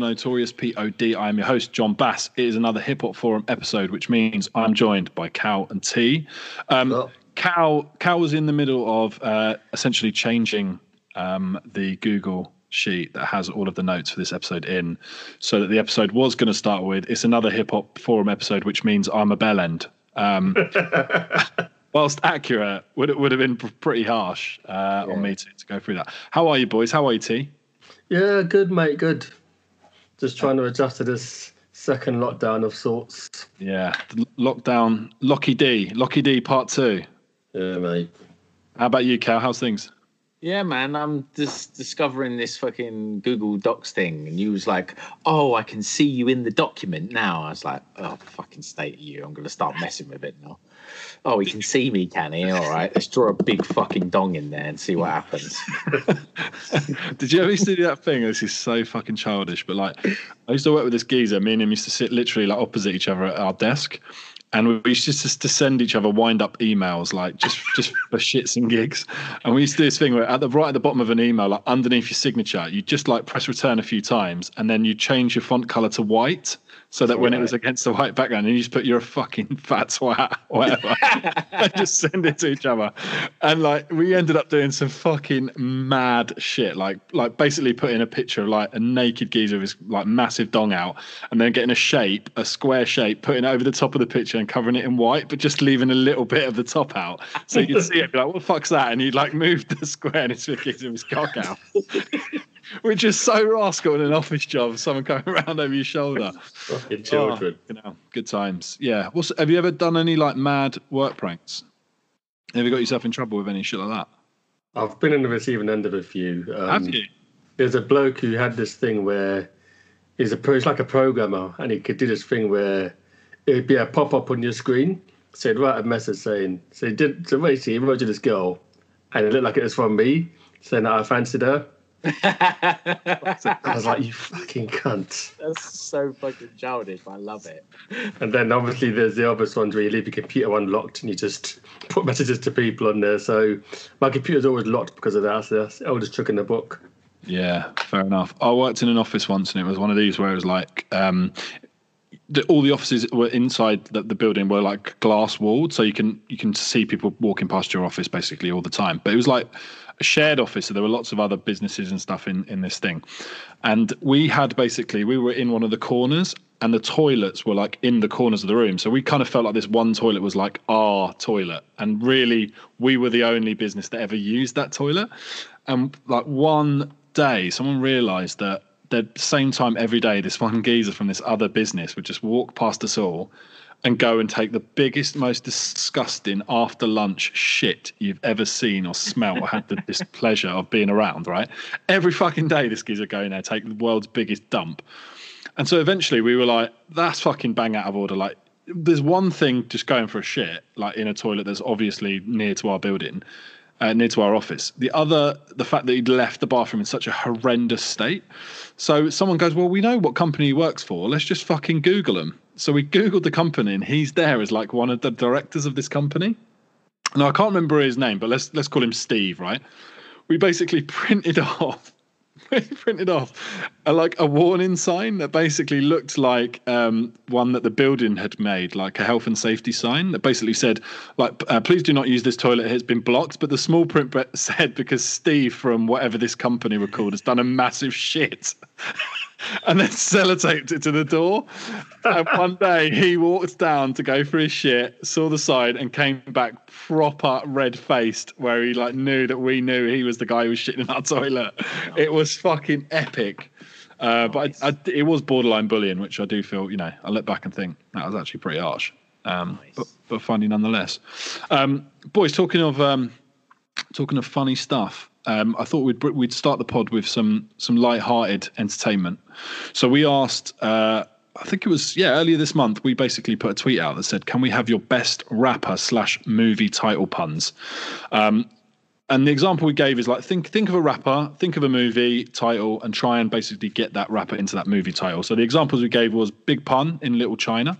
Notorious POD. I am your host, John Bass. It is another Hip Hop Forum episode, which means I'm joined by Cal and T. Um, Oh. Cal, Cal was in the middle of uh, essentially changing um, the Google sheet that has all of the notes for this episode in, so that the episode was going to start with it's another Hip Hop Forum episode, which means I'm a bell end. Um, whilst accurate, would would have been pretty harsh uh, on me to, to go through that. How are you, boys? How are you, T? Yeah, good, mate, good. Just trying to adjust to this second lockdown of sorts. Yeah, lockdown, Locky D, Locky D part two. Yeah, mate. How about you, Cal? How's things? Yeah, man, I'm just discovering this fucking Google Docs thing, and you was like, "Oh, I can see you in the document now." I was like, "Oh, fucking state of you! I'm gonna start messing with it now." Oh, he can see me, can he? All right, let's draw a big fucking dong in there and see what happens. Did you ever do that thing? This is so fucking childish, but like, I used to work with this geezer. Me and him used to sit literally like opposite each other at our desk, and we used to just to send each other wind up emails, like just just for shits and gigs. And we used to do this thing where at the right at the bottom of an email, like underneath your signature, you just like press return a few times, and then you change your font color to white. So that when it was against the white background, and you just put you're a fucking fat swat, whatever, and just send it to each other, and like we ended up doing some fucking mad shit, like like basically putting a picture of like a naked geezer with his like massive dong out, and then getting a shape, a square shape, putting it over the top of the picture and covering it in white, but just leaving a little bit of the top out, so you'd see it, be like, what the fuck's that? And you'd like move the square, and it's geezer with his cock out. Which is so rascal in an office job, someone coming around over your shoulder. Fucking children. Oh, you know, good times. Yeah. What's, have you ever done any like mad work pranks? Have you got yourself in trouble with any shit like that? I've been in the receiving end of a few. Um, have you? There's a bloke who had this thing where he's a pro, he's like a programmer, and he could do this thing where it would be a pop up on your screen. So he'd write a message saying, so he did, so basically he wrote to this girl, and it looked like it was from me, saying that I fancied her. I was like, you fucking cunt. That's so fucking childish. I love it. And then obviously there's the obvious ones where you leave your computer unlocked and you just put messages to people on there. So my computer's always locked because of that. So that's the oldest trick in the book. Yeah, fair enough. I worked in an office once, and it was one of these where it was like um, the, all the offices were inside the, the building were like glass walled, so you can you can see people walking past your office basically all the time. But it was like a shared office, so there were lots of other businesses and stuff in in this thing. And we had basically we were in one of the corners, and the toilets were like in the corners of the room. So we kind of felt like this one toilet was like our toilet, and really we were the only business that ever used that toilet. And like one day, someone realised that the same time every day, this one geezer from this other business would just walk past us all and go and take the biggest, most disgusting after lunch shit you've ever seen or smelt or had the displeasure of being around, right? Every fucking day, this geezer go in there, take the world's biggest dump. And so eventually we were like, that's fucking bang out of order. Like, there's one thing just going for a shit, like in a toilet that's obviously near to our building, uh, near to our office. The other, the fact that he'd left the bathroom in such a horrendous state. So someone goes, well, we know what company he works for. Let's just fucking Google him. So we Googled the company and he's there as like one of the directors of this company. Now I can't remember his name, but let's let's call him Steve, right? We basically printed off printed off a, like a warning sign that basically looked like um, one that the building had made, like a health and safety sign that basically said, like, uh, please do not use this toilet; it has been blocked. But the small print said because Steve from whatever this company were called has done a massive shit. and then sellotaped it to the door. And one day he walked down to go for his shit, saw the sign, and came back proper red faced, where he like knew that we knew he was the guy who was shitting in our toilet. It was fucking epic. Uh, but I, I, it was borderline bullying, which I do feel, you know, I look back and think that was actually pretty harsh, um, but, but funny nonetheless. Um, boys, talking of um, talking of funny stuff, um, I thought we'd we'd start the pod with some some light-hearted entertainment. So we asked, uh, I think it was yeah earlier this month. We basically put a tweet out that said, "Can we have your best rapper slash movie title puns?" Um, and the example we gave is like think think of a rapper, think of a movie title, and try and basically get that rapper into that movie title. So the examples we gave was Big Pun in Little China,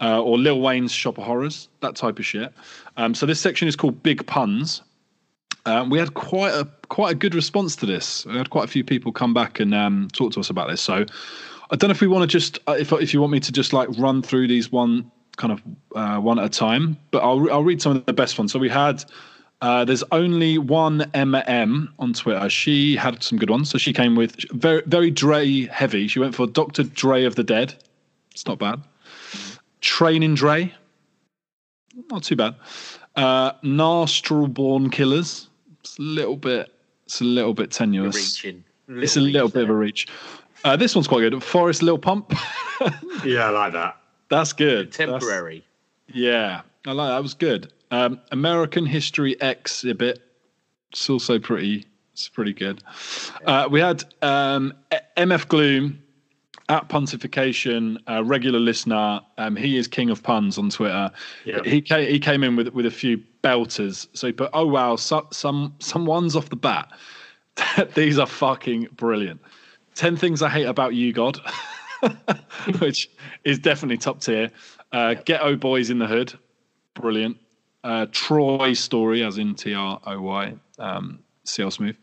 uh, or Lil Wayne's Shop of Horrors, that type of shit. Um, so this section is called Big Puns. Um, we had quite a quite a good response to this. We had quite a few people come back and um, talk to us about this. So I don't know if we want to just uh, if if you want me to just like run through these one kind of uh, one at a time, but I'll I'll read some of the best ones. So we had. Uh, there's only one Emma M on Twitter. She had some good ones. So she came with very very Dre heavy. She went for Dr. Dre of the Dead. It's not bad. Training Dre. Not too bad. Uh, Nostril Born Killers. It's a little bit. It's a little bit tenuous. Reaching. It's a little bit of a reach. Uh, this one's quite good. Forest Little Pump. Yeah, I like that. That's good. That's- temporary. yeah, I like that. was good. Um, American History exhibit. It's also pretty. It's pretty good. Uh, we had um, MF Gloom at Pontification, a regular listener. Um, he is king of puns on Twitter. Yeah. He came. He came in with with a few belters. So he put, "Oh wow, so, some some ones off the bat. These are fucking brilliant. Ten things I hate about you, God." which is definitely top tier. Uh, Ghetto Boys in the Hood, brilliant. Uh, Troy Story, as in T R O Y, um, CL Smooth,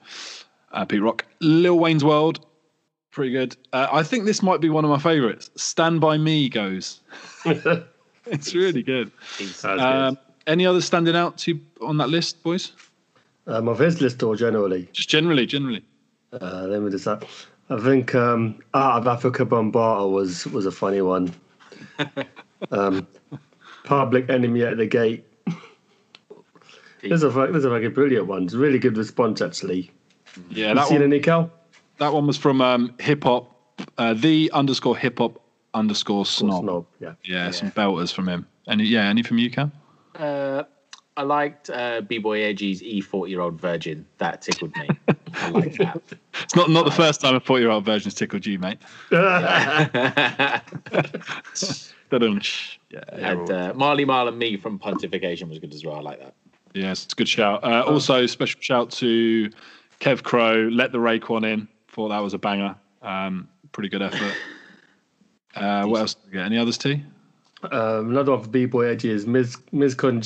uh, Pete Rock. Lil Wayne's World, pretty good. Uh, I think this might be one of my favorites. Stand By Me goes. it's really good. Um, any others standing out to you on that list, boys? good. Um, of his list or generally? Just generally, generally. Uh, let me just. I think um, Out of Afrika Bambaataa was was a funny one. um, Public Enemy at the Gate. There's a fu- there's a fucking brilliant one. It's a really good response actually. Yeah, You that seen one, any Cal? that one was from um, hip hop, uh, the underscore hip hop underscore snob. Snob. Yeah. Yeah, some belters from him. Any yeah, any from you, Cam? Uh, I liked uh, B Boy Edgy's E 40 year old virgin. That tickled me. I like that. It's not not the first time a forty year old version's tickled you, mate. Yeah, yeah, and uh, Marley Marl and Me from Pontification was good as well. I like that. Yes, it's a good shout. Uh, also, special shout to Kev Crow. Let the Raekwon in. Thought that was a banger. Um, pretty good effort. Uh, what else? Did we get? Any others, T? Um, another one for B Boy Edgy is Miz Miz Con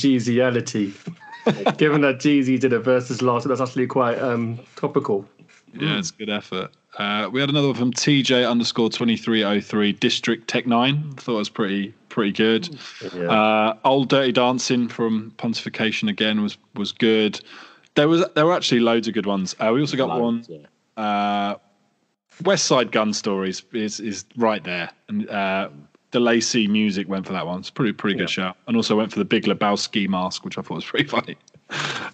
Given that Jeezy did a versus last, that's actually quite um, topical. Yeah, it's good effort. Uh, we had another one from TJ underscore twenty three oh three District Tech Nine. Thought it was pretty pretty good. Yeah. Uh, Old Dirty Dancing from Pontification again was was good. There was there were actually loads of good ones. Uh, we also got one. Yeah. Uh, Westside Gunn Stories is is right there, and uh, the Lacey music went for that one. It's pretty pretty good shout, and also went for the Big Lebowski mask, which I thought was pretty funny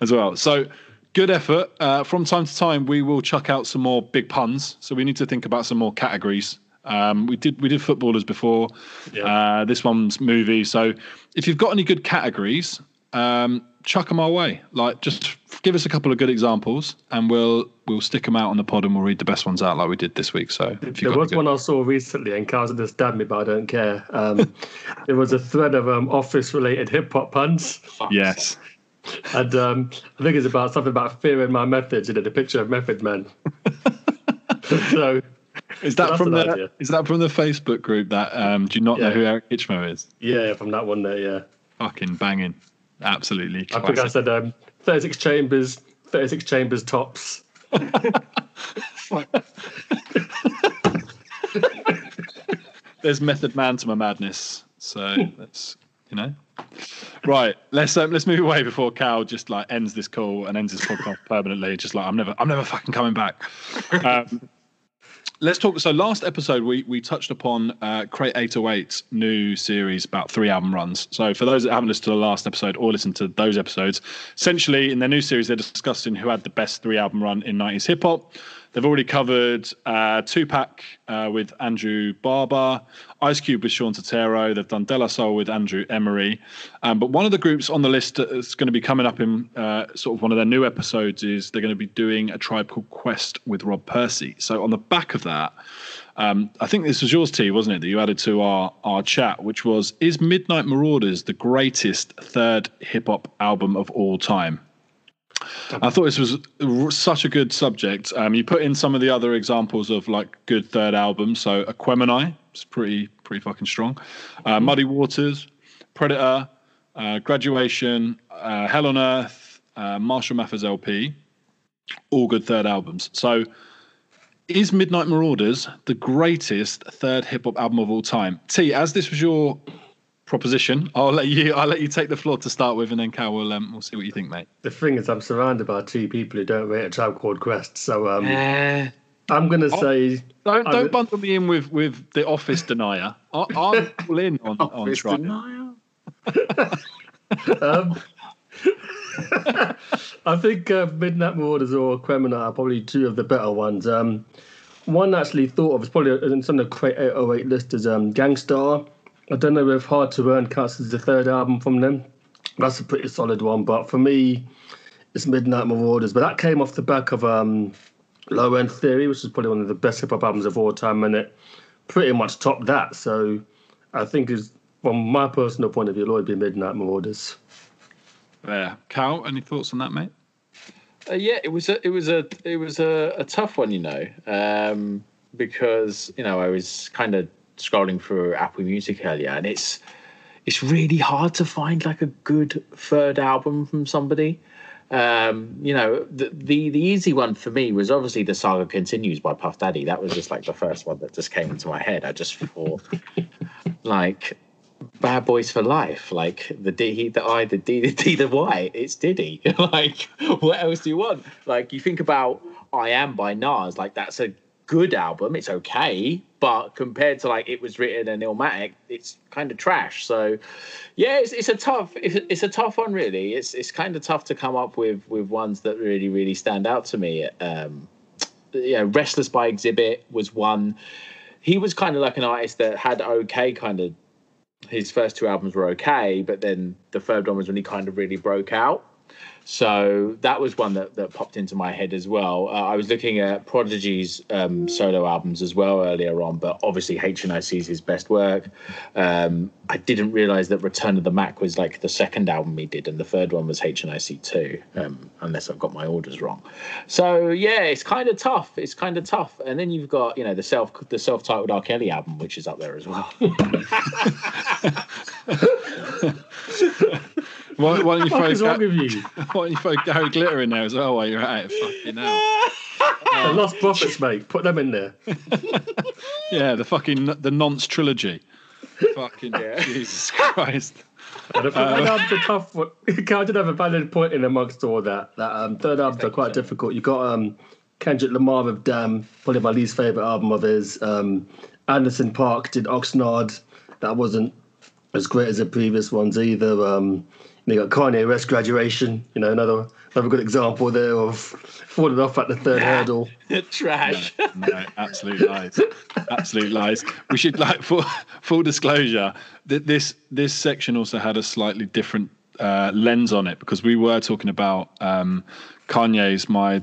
as well. So good effort. Uh, from time to time, we will chuck out some more big puns. So we need to think about some more categories. Um, we did we did footballers before. Yeah. Uh, this one's movie. So if you've got any good categories, um, chuck them our way. Like just give us a couple of good examples, and we'll we'll stick them out on the pod, and we'll read the best ones out like we did this week. So if There you've was any one I saw recently, and Carl's just stabbed me, but I don't care. Um, it was a thread of um, office-related hip-hop puns, yes. and um, I think it's about something about fear fearing my methods, and then a picture of Method Man. so Is that that's from an the idea. is that from the Facebook group that um, do you not know who Eric Hitchmo is? yeah, from that one there, yeah. Fucking banging, absolutely. I think I said um, 36 chambers, 36 chambers tops. There's Method Man to my madness, so that's you know. Right, let's um, let's move away before Cal just like ends this call and ends his podcast permanently. Just like I'm never I'm never fucking coming back. Um, let's talk. So last episode we we touched upon uh, Crate 808's new series about three album runs. So for those that haven't listened to the last episode or listened to those episodes, essentially in their new series they're discussing who had the best three album run in 90s hip hop. They've already covered uh, Tupac uh, with Andrew Barber, Ice Cube with Sean Totero. They've done De La Soul with Andrew Emery. Um, but one of the groups on the list that's going to be coming up in uh, sort of one of their new episodes is they're going to be doing a tribe called Quest with Rob Percy. So on the back of that, um, I think this was yours, T, wasn't it, that you added to our, our chat, which was Is Midnight Marauders the greatest third hip hop album of all time? I thought this was such a good subject. Um, you put in some of the other examples of like good third albums. So Aquemini is pretty pretty fucking strong. Uh, Muddy Waters, Predator, uh, Graduation, uh, Hell on Earth, uh, Marshall Mathers LP, all good third albums. So, is Midnight Marauders the greatest third hip hop album of all time? T, as this was your proposition, I'll let you. I'll let you take the floor to start with, and then Cal will. Um, we'll see what you think, mate. The thing is, I'm surrounded by two people who don't rate a tribe called Quest, so um, Uh, I'm gonna say Don't I don't would- bundle me in with with the Office denier. I, I'm all in on on Office Tribe. denial. Um, I think uh, Midnight Marauders or Criminal are probably two of the better ones. Um, one actually thought of, is probably in some of the Crate 808 list as um, Gang Starr. I don't know if Hard to Earn counts as the third album from them. That's a pretty solid one, but for me, it's Midnight Marauders. But that came off the back of um, Low End Theory, which is probably one of the best hip hop albums of all time, and it pretty much topped that. So I think, is from my personal point of view, it'll always be Midnight Marauders. There, Cal. Any thoughts on that, mate? Uh, yeah, it was a it was a it was a, a tough one, you know, um, because you know I was kind of scrolling through Apple Music earlier, and it's it's really hard to find like a good third album from somebody. Um, you know, the, the the easy one for me was obviously the saga continues by Puff Daddy. That was just like the first one that just came into my head. I just thought, like, Bad Boys for Life, like the D, he, the I, the D, the D, the Y. It's Diddy. like, what else do you want? Like, you think about I Am by Nas, like that's a good album. It's okay, but compared to like it was written and Illmatic, it's kind of trash. So, yeah, it's, it's a tough, it's, it's a tough one, really. It's it's kind of tough to come up with with ones that really really stand out to me. Um, yeah, Restless by Xzibit was one. He was kind of like an artist that had okay kind of his first two albums were okay, but then the third one was when he kind of really broke out. So that was one that, that popped into my head as well. Uh, I was looking at Prodigy's um, solo albums as well earlier on, but obviously HNIC is his best work. Um, I didn't realize that Return of the Mac was like the second album he did, and the third one was HNIC 2, um, unless I've got my orders wrong. So yeah, it's kind of tough. It's kind of tough. And then you've got you know the self the self titled R Kelly album, which is up there as well. Why, why don't you What throw is wrong Ga- with you? why don't you throw Gary Glitter in there as well while you're at it? Fucking hell. The Lostprophets, mate. Put them in there. Yeah, the fucking the nonce trilogy. Fucking yeah. Jesus Christ. And the third album's a tough one. I did have a valid point in amongst all that. That um, third albums are quite difficult. You got um, Kendrick Lamar with Damn, probably my least favorite album of his. Um, Anderson .Paak did Oxnard. That wasn't as great as the previous ones either. Um, you got Kanye West Graduation. You know, another another good example there of falling off at the third hurdle. Trash. No, absolute lies. Absolute lies. We should like full full disclosure. That this this section also had a slightly different uh, lens on it because we were talking about um, Kanye's "My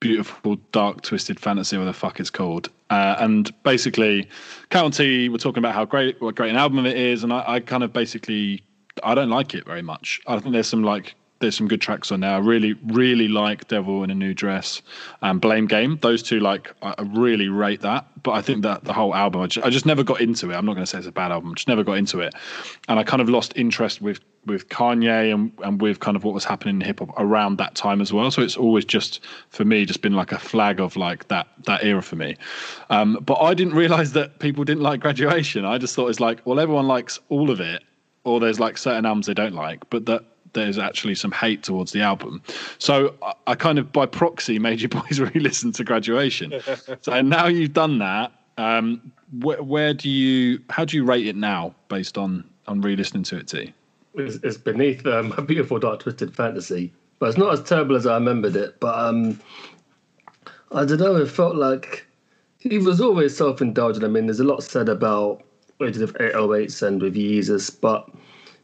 Beautiful Dark Twisted Fantasy," or the fuck it's called. Uh, and basically, County we were talking about how great what great an album it is, and I, I kind of basically I don't like it very much. I think there's some like there's some good tracks on there. I really, really like Devil in a New Dress and Blame Game. Those two, like, I really rate that. But I think that the whole album, I just, I just never got into it. I'm not going to say it's a bad album. I Just never got into it, and I kind of lost interest with with Kanye and and with kind of what was happening in hip hop around that time as well. So it's always just for me, just been like a flag of like that that era for me. Um, but I didn't realize that people didn't like Graduation. I just thought it's like, well, everyone likes all of it or there's like certain albums they don't like, but that there's actually some hate towards the album. So I, I kind of by proxy made you boys re-listen to Graduation. so now you've done that. Um, where, where do you? How do you rate it now, based on on re-listening to it? T. It's, it's beneath um, a beautiful dark twisted fantasy, but it's not as terrible as I remembered it. But um, I don't know. It felt like he was always self-indulgent. I mean, there's a lot said about with 808s and with Jesus, but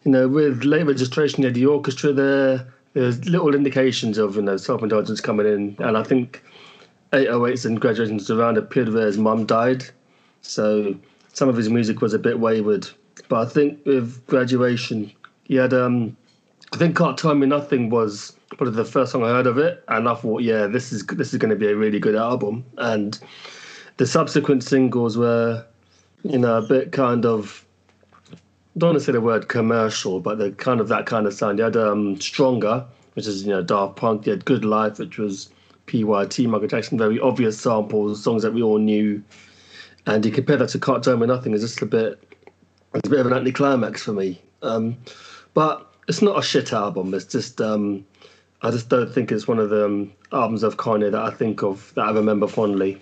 you know, with late registration, had the orchestra there. There's little indications of you know self-indulgence coming in, and I think 808s and graduations around a period where his mum died, so some of his music was a bit wayward. But I think with graduation, he had um, I think "Can't Tell Me Nothing" was probably the first song I heard of it, and I thought, yeah, this is this is going to be a really good album. And the subsequent singles were you know, a bit kind of. Don't want to say the word commercial, but the kind of that kind of sound. You had um, Stronger, which is you know Daft Punk. You had Good Life, which was PYT, Michael Jackson, very obvious samples, songs that we all knew. And you compare that to Can't Tell Me Nothing, it's just a bit, it's a bit of an anticlimax for me. Um, but it's not a shit album. It's just, um, I just don't think it's one of the um, albums of Kanye that I think of, that I remember fondly.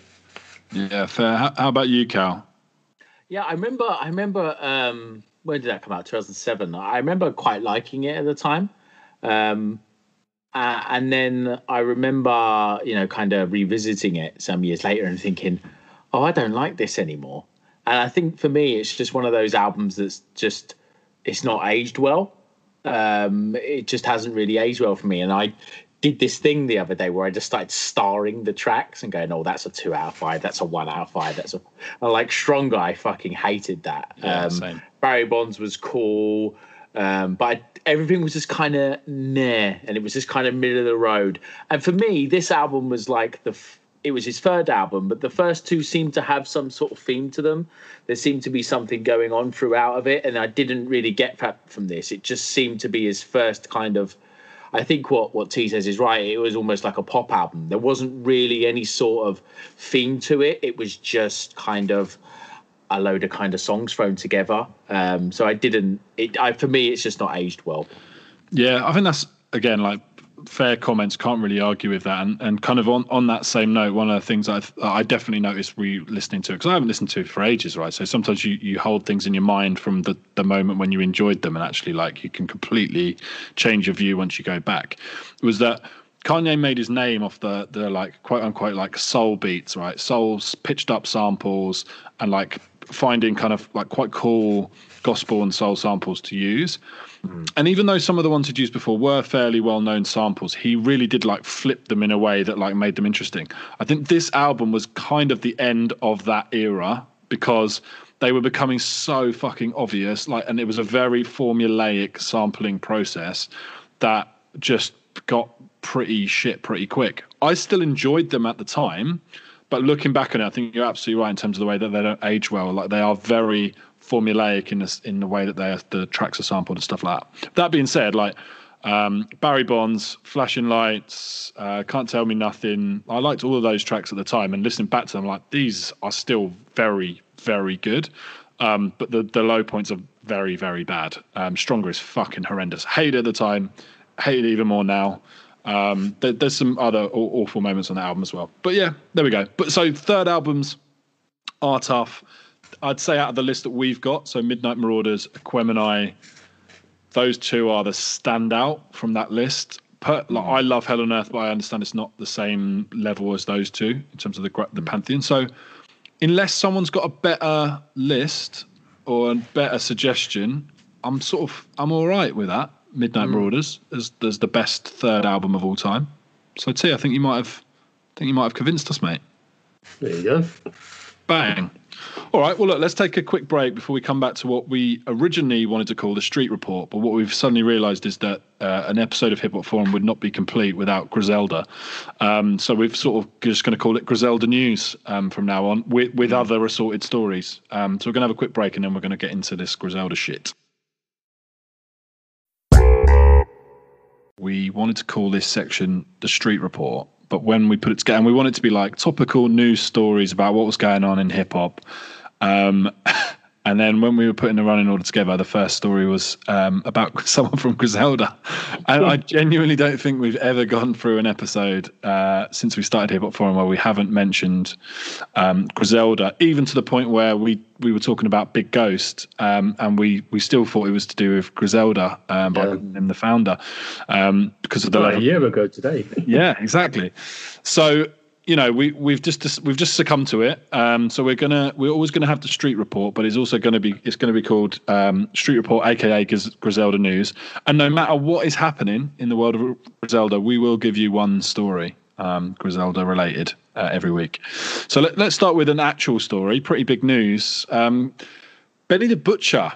Yeah, fair. How, how about you, Cal? Yeah, I remember. I remember. Um, when did that come out? 2007. I remember quite liking it at the time. Um, uh, and then I remember, you know, kind of revisiting it some years later and thinking, oh, I don't like this anymore. And I think for me, it's just one of those albums that's just, it's not aged well. Um, it just hasn't really aged well for me. And I did this thing the other day where I just started starring the tracks and going, oh, that's a two out of five, that's a one out of five, that's a. I like strong guy. fucking hated that. Yeah, um. Barry Bonds was cool, um, but everything was just kind of meh, and it was just kind of middle of the road. And for me, this album was like the. F- it was his third album, but the first two seemed to have some sort of theme to them. There seemed to be something going on throughout of it, and I didn't really get that from this. It just seemed to be his first kind of. I think what what T says is right. It was almost like a pop album. There wasn't really any sort of theme to it. It was just kind of a load of kind of songs thrown together. Um, so I didn't. It I, for me, it's just not aged well. Yeah, I think that's again like fair comments. Can't really argue with that. And and kind of on, on that same note, one of the things I've I definitely noticed re listening to because I haven't listened to it for ages, right? So sometimes you you hold things in your mind from the the moment when you enjoyed them, and actually like you can completely change your view once you go back. Was that Kanye made his name off the the like quote unquote like soul beats, right? Souls pitched up samples and like finding kind of like quite cool gospel and soul samples to use. And even though some of the ones he'd used before were fairly well known samples, he really did like flip them in a way that like made them interesting. I think this album was kind of the end of that era because they were becoming so fucking obvious, like, and it was a very formulaic sampling process that just got pretty shit pretty quick. I still enjoyed them at the time, but looking back on it, I think you're absolutely right in terms of the way that they don't age well. Like they are very formulaic in in the way that they the tracks are sampled and stuff like that. That being said, like um, Barry Bonds, Flashing Lights, uh, Can't Tell Me Nothing. I liked all of those tracks at the time, and listening back to them, like these are still very, very good. Um, but the the low points are very, very bad. Um, Stronger is fucking horrendous. Hated at the time, hated even more now. Um, there, there's some other aw- awful moments on the album as well. But yeah, there we go. But so third albums are tough. I'd say out of the list that we've got, so Midnight Marauders, Aquemini, those two are the standout from that list. Per, like, I love Hell on Earth, but I understand it's not the same level as those two in terms of the the pantheon. So, unless someone's got a better list or a better suggestion, I'm sort of I'm all right with that. Midnight Marauders as as the best third album of all time. So, T, I think you might have, I think you might have convinced us, mate. There you go. Bang. All right. Well, look, let's take a quick break before we come back to what we originally wanted to call the Street Report. But what we've suddenly realised is that uh, an episode of Hip Hop Forum would not be complete without Griselda. Um, so we've sort of just going to call it Griselda News um, from now on with, with other assorted stories. Um, so we're going to have a quick break and then we're going to get into this Griselda shit. We wanted to call this section the Street Report, but when we put it together, and we wanted to be like topical news stories about what was going on in hip hop. Um, and then when we were putting the running order together, the first story was um, about someone from Griselda. And I genuinely don't think we've ever gone through an episode uh, since we started Hip Hop Forum where we haven't mentioned um, Griselda, even to the point where we, we were talking about Big Ghost, um, and we, we still thought it was to do with Griselda um, by Yeah. him the founder um, because of the About a year ago today. yeah, exactly. So you know, we we've just we've just succumbed to it. Um, so we're gonna we're always gonna have the street report, but it's also gonna be it's gonna be called um, Street Report, aka Griselda News. And no matter what is happening in the world of Griselda, we will give you one story um, Griselda related uh, every week. So let, let's start with an actual story. Pretty big news. Um, Benny the Butcher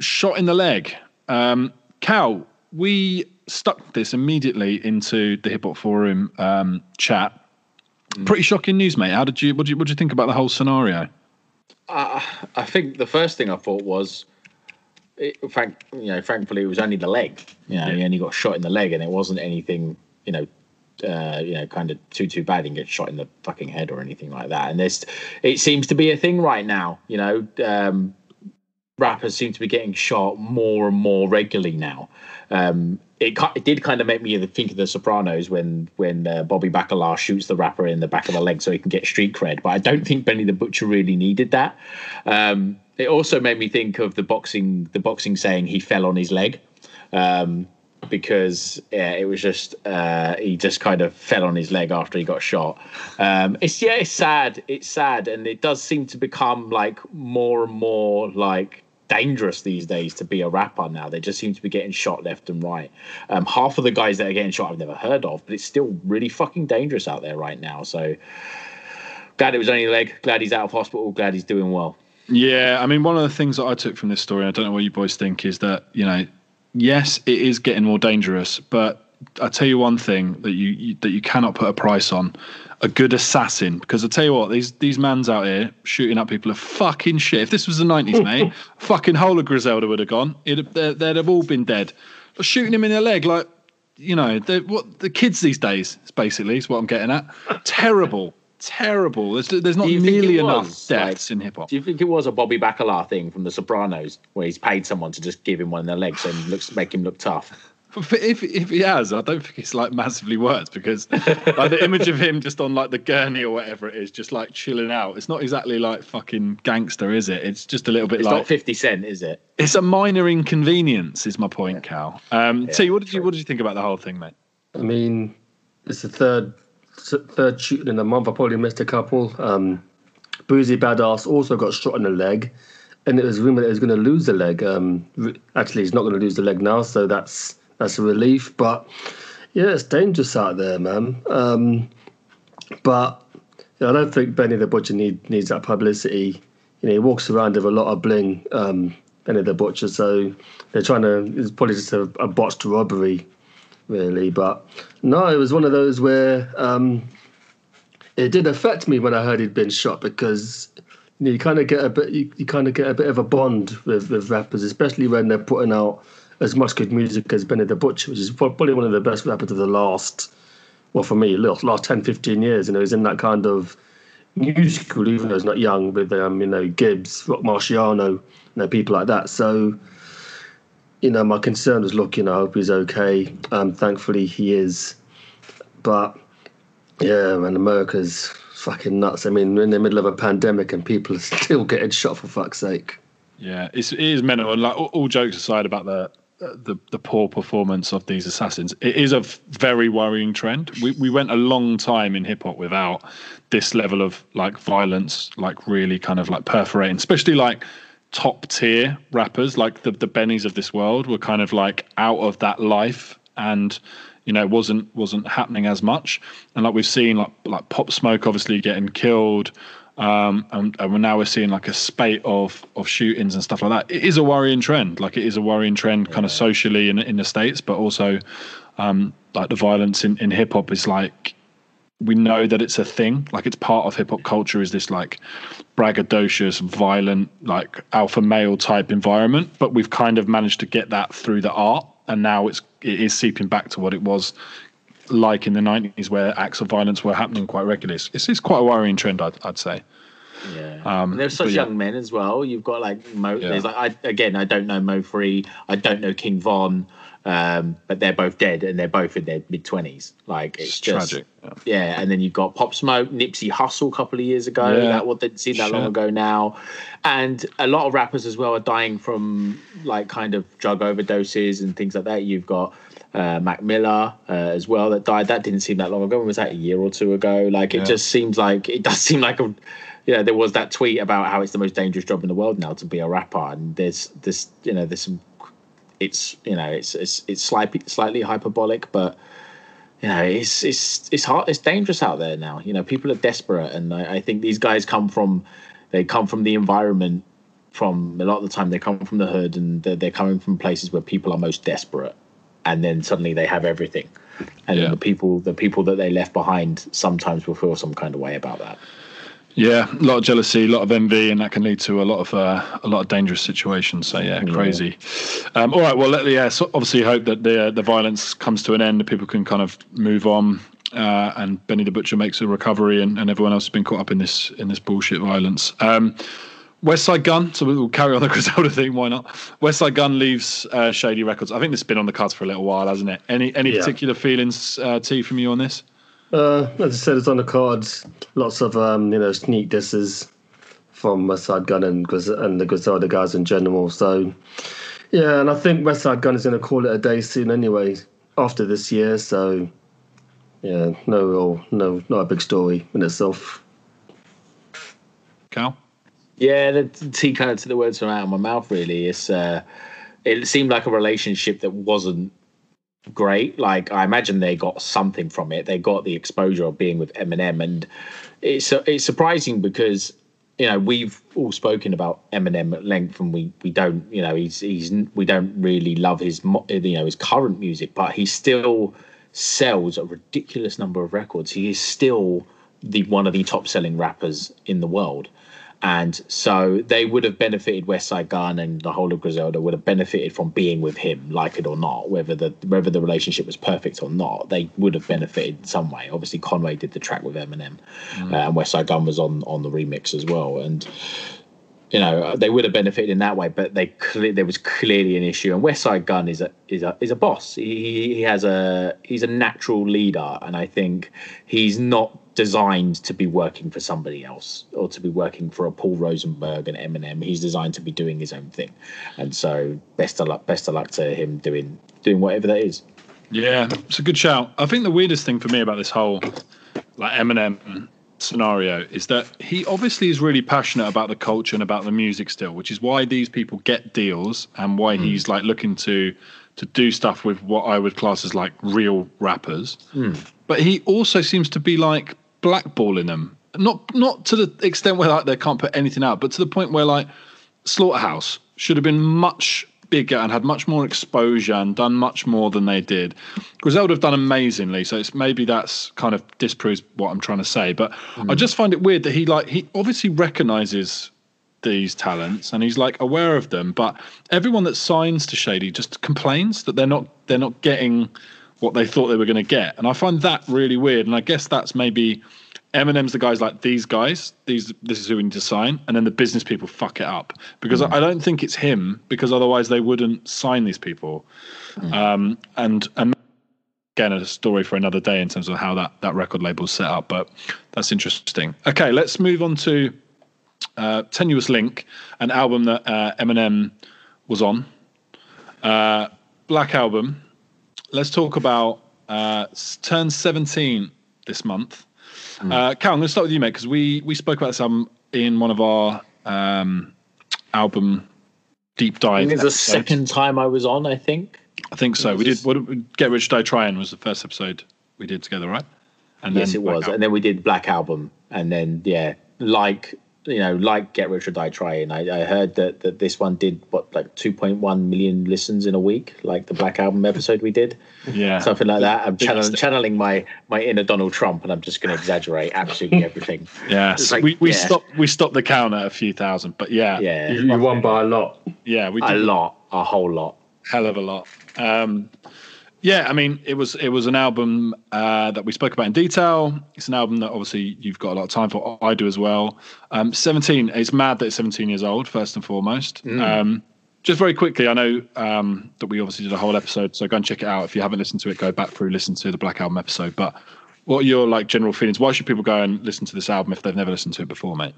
shot in the leg. Um, Cal, we stuck this immediately into the Hip Hop Forum um, chat. Pretty shocking news, mate. How did you what, did you what did you think about the whole scenario? Uh, I think the first thing I thought was, it, frank, you know, thankfully it was only the leg. You know, Yeah. he only got shot in the leg, and it wasn't anything, you know, uh, you know, kind of too too bad. He didn't get shot in the fucking head or anything like that. And this, it seems to be a thing right now. You know, um, rappers seem to be getting shot more and more regularly now. Um, it, it did kind of make me think of The Sopranos when when uh, Bobby Bacala shoots the rapper in the back of the leg so he can get street cred. But I don't think Benny the Butcher really needed that. Um, it also made me think of the boxing the boxing saying he fell on his leg. Um, because yeah, it was just uh, he just kind of fell on his leg after he got shot. Um, it's yeah, it's sad. It's sad, and it does seem to become like more and more like dangerous these days to be a rapper now. They just seem to be getting shot left and right. Um, half of the guys that are getting shot I've never heard of, but it's still really fucking dangerous out there right now. So glad it was only a leg. Glad he's out of hospital. Glad he's doing well. Yeah, I mean, one of the things that I took from this story, I don't know what you boys think, is that you know, yes, it is getting more dangerous, but I tell you one thing that you, you that you cannot put a price on: a good assassin. Because I tell you what, these these mans out here shooting up people are fucking shit. If this was the nineties, mate, fucking whole of Griselda would have gone. It'd, they'd, they'd have all been dead. But shooting him in the leg, like you know, what the kids these days, is basically, is what I'm getting at. Terrible. Terrible. There's, there's not Do nearly enough was, deaths in hip hop. Do you think it was a Bobby Bacala thing from The Sopranos, where he's paid someone to just give him one in the legs and looks make him look tough? But if if he has, I don't think it's like massively worse because like the image of him just on like the gurney or whatever it is, just like chilling out. It's not exactly like fucking gangster, is it? It's just a little bit It's like not Fifty Cent, is it? it's a minor inconvenience. Is my point, Cal. Um, T, what did you what did you think about the whole thing, mate? I mean, it's the third third shooting in a month. I probably missed a couple. Um, Boosie Badazz also got shot in the leg, and it was rumored that he was going to lose the leg. Um, actually, he's not going to lose the leg now, so that's that's a relief. But yeah, it's dangerous out there, man. Um, but yeah, I don't think Benny the Butcher need, needs that publicity. You know, he walks around with a lot of bling, um, Benny the Butcher. So they're trying to. It's probably just a, a botched robbery really. But no, it was one of those where um, it did affect me when I heard he'd been shot because you, know, you kind of get a bit, you, you kind of get a bit of a bond with, with rappers, especially when they're putting out as much good music as Benny the Butcher, which is probably one of the best rappers of the last, well, for me, last, last 10, 15 years. You know, he's in that kind of musical, even though he's not young, with, um, you know, Gibbs, Rock Marciano, you know, people like that. So, you know, my concern was, look, you know, I hope he's okay. Um, thankfully, he is. But yeah, man, America's fucking nuts. I mean, we're in the middle of a pandemic and people are still getting shot for fuck's sake. Yeah, it's, it is mental. And like all, all jokes aside about the, the the poor performance of these assassins, It is a very worrying trend. We we went a long time in hip hop without this level of like violence, like really kind of like perforating, especially like top tier rappers, like the the Bennies of this world, were kind of like out of that life and. You know, wasn't wasn't happening as much, and like we've seen, like like Pop Smoke obviously getting killed, um, and, and we're now we're seeing like a spate of of shootings and stuff like that. It is a worrying trend. Like it is a worrying trend, kind of socially in in the states, but also um, like the violence in in hip hop is like we know that it's a thing. Like it's part of hip hop culture. Is this like braggadocious, violent, like alpha male type environment? But we've kind of managed to get that through the art, and now it's it is seeping back to what it was like in the 90s where acts of violence were happening quite regularly. It's, it's quite a worrying trend, I'd, I'd say. Yeah, Um, there's such yeah. young men as well. You've got like Mo. Yeah. There's like I, again, I don't know Mo3. I don't know King Von, um, but they're both dead and they're both in their mid twenties. Like it's, It's just, tragic. Yeah. Yeah, and then you've got Pop Smoke, Nipsey Hussle a couple of years ago. Yeah. That what didn't seem that long ago now, and a lot of rappers as well are dying from like kind of drug overdoses and things like that. You've got. Uh, Mac Miller uh, as well that died. That didn't seem that long ago. Was that? A year or two ago. Like it Yeah. just seems like it does seem like a yeah, there was that tweet about how it's the most dangerous job in the world now to be a rapper, and there's this, you know, there's some, it's, you know, it's it's it's slightly slightly hyperbolic, but you know, it's it's it's hard, it's dangerous out there now. You know, people are desperate, and I, I think these guys come from, they come from the environment. From a lot of the time, they come from the hood, and they're, they're coming from places where people are most desperate, and then suddenly they have everything, and Yeah. the people, the people that they left behind, sometimes will feel some kind of way about that. Yeah, a lot of jealousy, a lot of envy, and that can lead to a lot of uh, a lot of dangerous situations. So yeah, crazy. Um, all right, well, let, the yeah, so obviously hope that the the violence comes to an end, that people can kind of move on, uh, and Benny the Butcher makes a recovery, and, and everyone else has been caught up in this in this bullshit violence. Um, Westside Gunn, so we'll carry on the Griselda theme. Why not? Westside Gunn leaves uh, Shady Records. I think this has been on the cards for a little while, hasn't it? Any any Yeah. particular feelings, uh, T, from you on this? Uh, as I said, it's on the cards. Lots of um, you know sneak disses from Westside Gunn and Gris- and the Griselda guys in general. So yeah, and I think Westside Gunn is going to call it a day soon anyway after this year. So yeah, no real, no, not a big story in itself. Cal? Yeah, the T kind of to the words from out of my mouth. Really, it's uh, it seemed like a relationship that wasn't great. Like I imagine they got something from it. They got the exposure of being with Eminem, and it's it's surprising because you know we've all spoken about Eminem at length, and we we don't you know he's he's we don't really love his you know his current music, but he still sells a ridiculous number of records. He is still the one of the top selling rappers in the world. And so they would have benefited Westside Gunn and the whole of Griselda would have benefited from being with him, like it or not, whether the whether the relationship was perfect or not. They would have benefited in some way. Obviously, Conway did the track with Eminem, uh, and Westside Gunn was on on the remix as well. And you know uh, they would have benefited in that way, but they there was clearly an issue. And Westside Gunn is a is a is a boss. He, he has a he's a natural leader, and I think he's not designed to be working for somebody else or to be working for a Paul Rosenberg and Eminem. He's designed to be doing his own thing, and so best of luck best of luck to him doing doing whatever that is. Yeah, it's a good shout. I think the weirdest thing for me about this whole like Eminem scenario is that he obviously is really passionate about the culture and about the music still, which is why these people get deals and why hmm. he's like looking to to do stuff with what I would class as like real rappers. Hmm. But he also seems to be like blackballing them. Not not to the extent where like they can't put anything out, but to the point where like Slaughterhouse should have been much bigger and had much more exposure and done much more than they did. Griselda have done amazingly, so it's maybe that's kind of disproves what I'm trying to say. But I mm. just find it weird that he like he obviously recognizes these talents and he's like aware of them, but everyone that signs to Shady just complains that they're not they're not getting what they thought they were going to get, and I find that really weird. And I guess that's maybe Eminem's the guys like these guys. These this is who we need to sign, and then the business people fuck it up because I I don't think it's him because otherwise they wouldn't sign these people. Um, and and again a story for another day in terms of how that that record label's set up, but that's interesting. Okay, let's move on to uh, Tenuous Link, an album that uh, Eminem was on. Uh, Black Album. Let's talk about uh, turn 17 this month. Uh, Cal, I'm going to start with you, mate, because we we spoke about this album in one of our um, album deep I dive. it's the second time I was on. I think. I think so. We did. What, Get Rich Die Trying was the first episode we did together, right? And yes, it was. Album. And then we did Black Album, and then yeah, like you know, like Get Rich or Die Trying. I, I heard that that this one did what like 2.1 million listens in a week, like the Black Album episode we did, yeah, something like that. I'm channel, channeling my my inner Donald Trump, and I'm just going to exaggerate absolutely everything. yeah. like- we we yeah. stopped we stopped the count at a few thousand, but yeah, Yeah, You, you won by a lot. yeah, we a lot, a whole lot. hell of a lot. Um, yeah, I mean, it was it was an album uh, that we spoke about in detail. It's an album that obviously you've got a lot of time for. I do as well. Um, Seventeen. It's mad that it's seventeen years old. First and foremost. Um, just very quickly, I know um, that we obviously did a whole episode, so go and check it out. If you haven't listened to it, go back through, listen to the Black Album episode. But what are your like general feelings? Why should people go and listen to this album if they've never listened to it before, mate?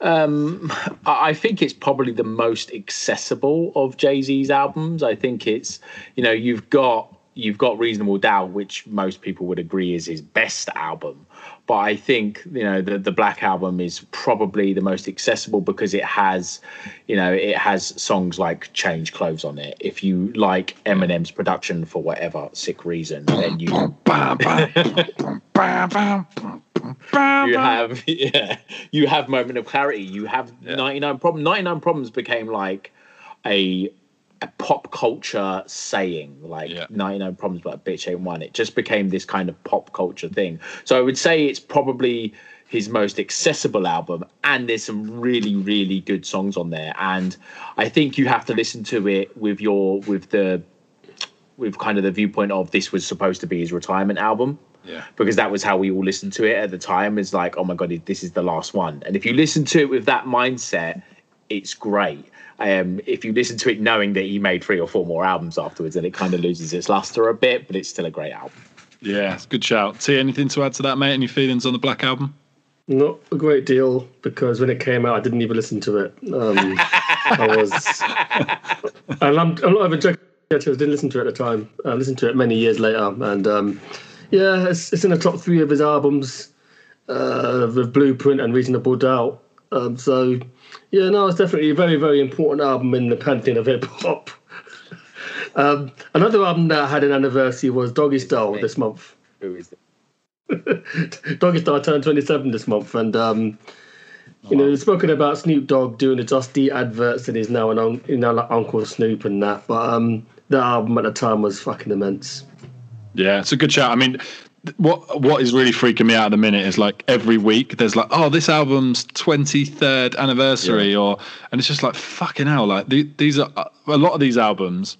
Um, I think it's probably the most accessible of Jay Z's albums. I think it's you know you've got you've got Reasonable Doubt, which most people would agree is his best album. But I think you know the the Black Album is probably the most accessible because it has, you know, it has songs like Change Clothes on it. If you like Eminem's production for whatever sick reason, then you you have yeah you have moment of clarity. You have 99 problems 99 problems became like a a pop culture saying like Yeah. 99 problems but a bitch ain't one it just became this kind of pop culture thing so i would say it's probably his most accessible album, and there's some really, really good songs on there. And I think you have to listen to it with your with the with kind of the viewpoint of this was supposed to be his retirement album Yeah. because that was how we all listened to it at the time. Is like, oh my god, this is the last one. And if you listen to it with that mindset, it's great. Um, if you listen to it knowing that he made three or four more albums afterwards, then it kind of loses its luster a bit, but it's still a great album. Yeah, it's good shout. T, anything to add to that, mate? Any feelings on the Black Album? Not a great deal because when it came out, I didn't even listen to it. Um, I was, and I'm, I'm not even joking. I didn't listen to it at the time. I listened to it many years later, and um, yeah, it's, it's in the top three of his albums uh, with Blueprint and Reasonable Doubt. Um, so yeah, no, it's definitely a very, very important album in the pantheon of hip hop. um, another album that had an anniversary was Doggy Style this month. Who is it? Doggy Style turned 27 this month, and um, you know, we've spoken about Snoop Dogg doing the Dusty adverts, and he's now an un- you know, like Uncle Snoop and that. But um, that album at the time was fucking immense. Yeah, it's a good shout. I mean, th- what what is really freaking me out at the minute is like every week there's like, oh, this album's twenty third anniversary, or and it's just like fucking hell. Like the, these are a lot of these albums.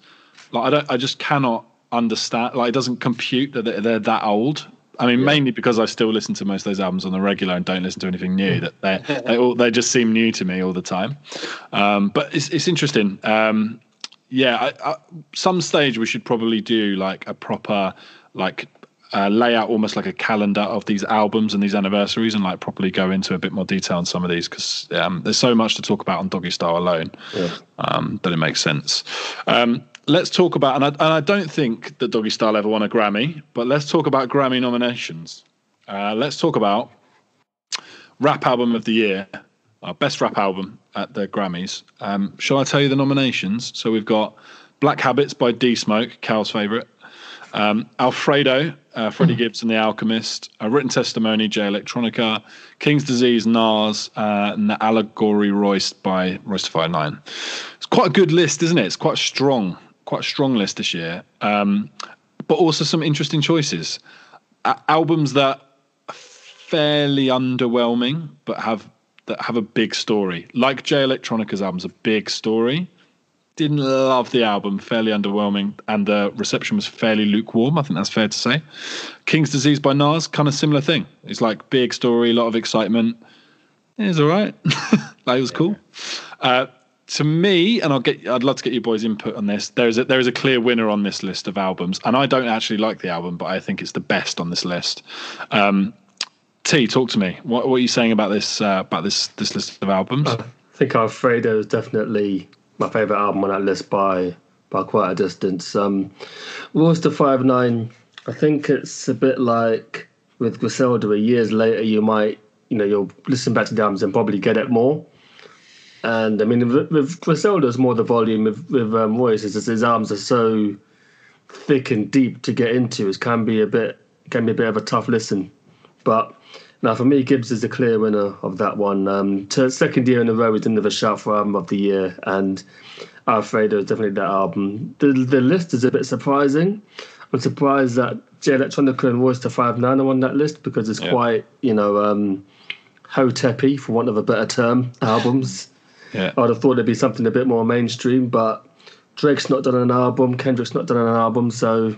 Like I don't, I just cannot understand. Like it doesn't compute that they're, that old. I mean, mainly because I still listen to most of those albums on the regular and don't listen to anything new. That they they all they just seem new to me all the time. Um, but it's it's interesting. Um, yeah, I, I, some stage we should probably do like a proper like uh, lay out almost like a calendar of these albums and these anniversaries and like properly go into a bit more detail on some of these because um, there's so much to talk about on Doggy Style alone um, that it makes sense. Um, let's talk about and I, and I don't think that Doggy Style ever won a Grammy, but let's talk about Grammy nominations. Uh, let's talk about rap album of the year, our best rap album at the Grammys. Um, shall I tell you the nominations? So we've got Black Habits by D Smoke, Cal's favourite. Um, Alfredo, uh, Freddie Gibbs and the Alchemist, A Written Testimony, Jay Electronica, King's Disease, Nas, uh, and the Allegory Royce da Five Nine. It's quite a good list, isn't it? It's quite strong, quite a strong list this year. Um, but also some interesting choices. A- albums that are fairly underwhelming, but have that have a big story. Like Jay Electronica's album's a big story. Didn't love the album, fairly underwhelming, and the reception was fairly lukewarm. I think that's fair to say. King's Disease by Nas, kind of similar thing. It's like big story, a lot of excitement. It was all right. like it was cool. Uh, to me, and I'll get, I'd love to get your boys' input on this. There is a, there is a clear winner on this list of albums, and I don't actually like the album, but I think it's the best on this list. Um, T, talk to me. What, what are you saying about this uh, about this this list of albums? I think Alfredo is definitely my favourite album on that list by by quite a distance. Um, da Five Nine, I think it's a bit like with Griselda. Years later, you might you know you'll listen back to the albums and probably get it more. And I mean, with, with Griselda's more the volume. With with um, Royce, is his albums are so thick and deep to get into. It can be a bit can be a bit of a tough listen. But now, for me, Gibbs is the clear winner of that one. Um, to second year in a row, he's in the shout for album of the year, and Alfredo is definitely that album. The the list is a bit surprising. I'm surprised that Jay Electronica and Royce da Five Nine are on that list because it's Yeah. quite you know um, hoteppy, for want of a better term, albums. yeah, I'd have thought there'd be something a bit more mainstream, but Drake's not done an album, Kendrick's not done an album, so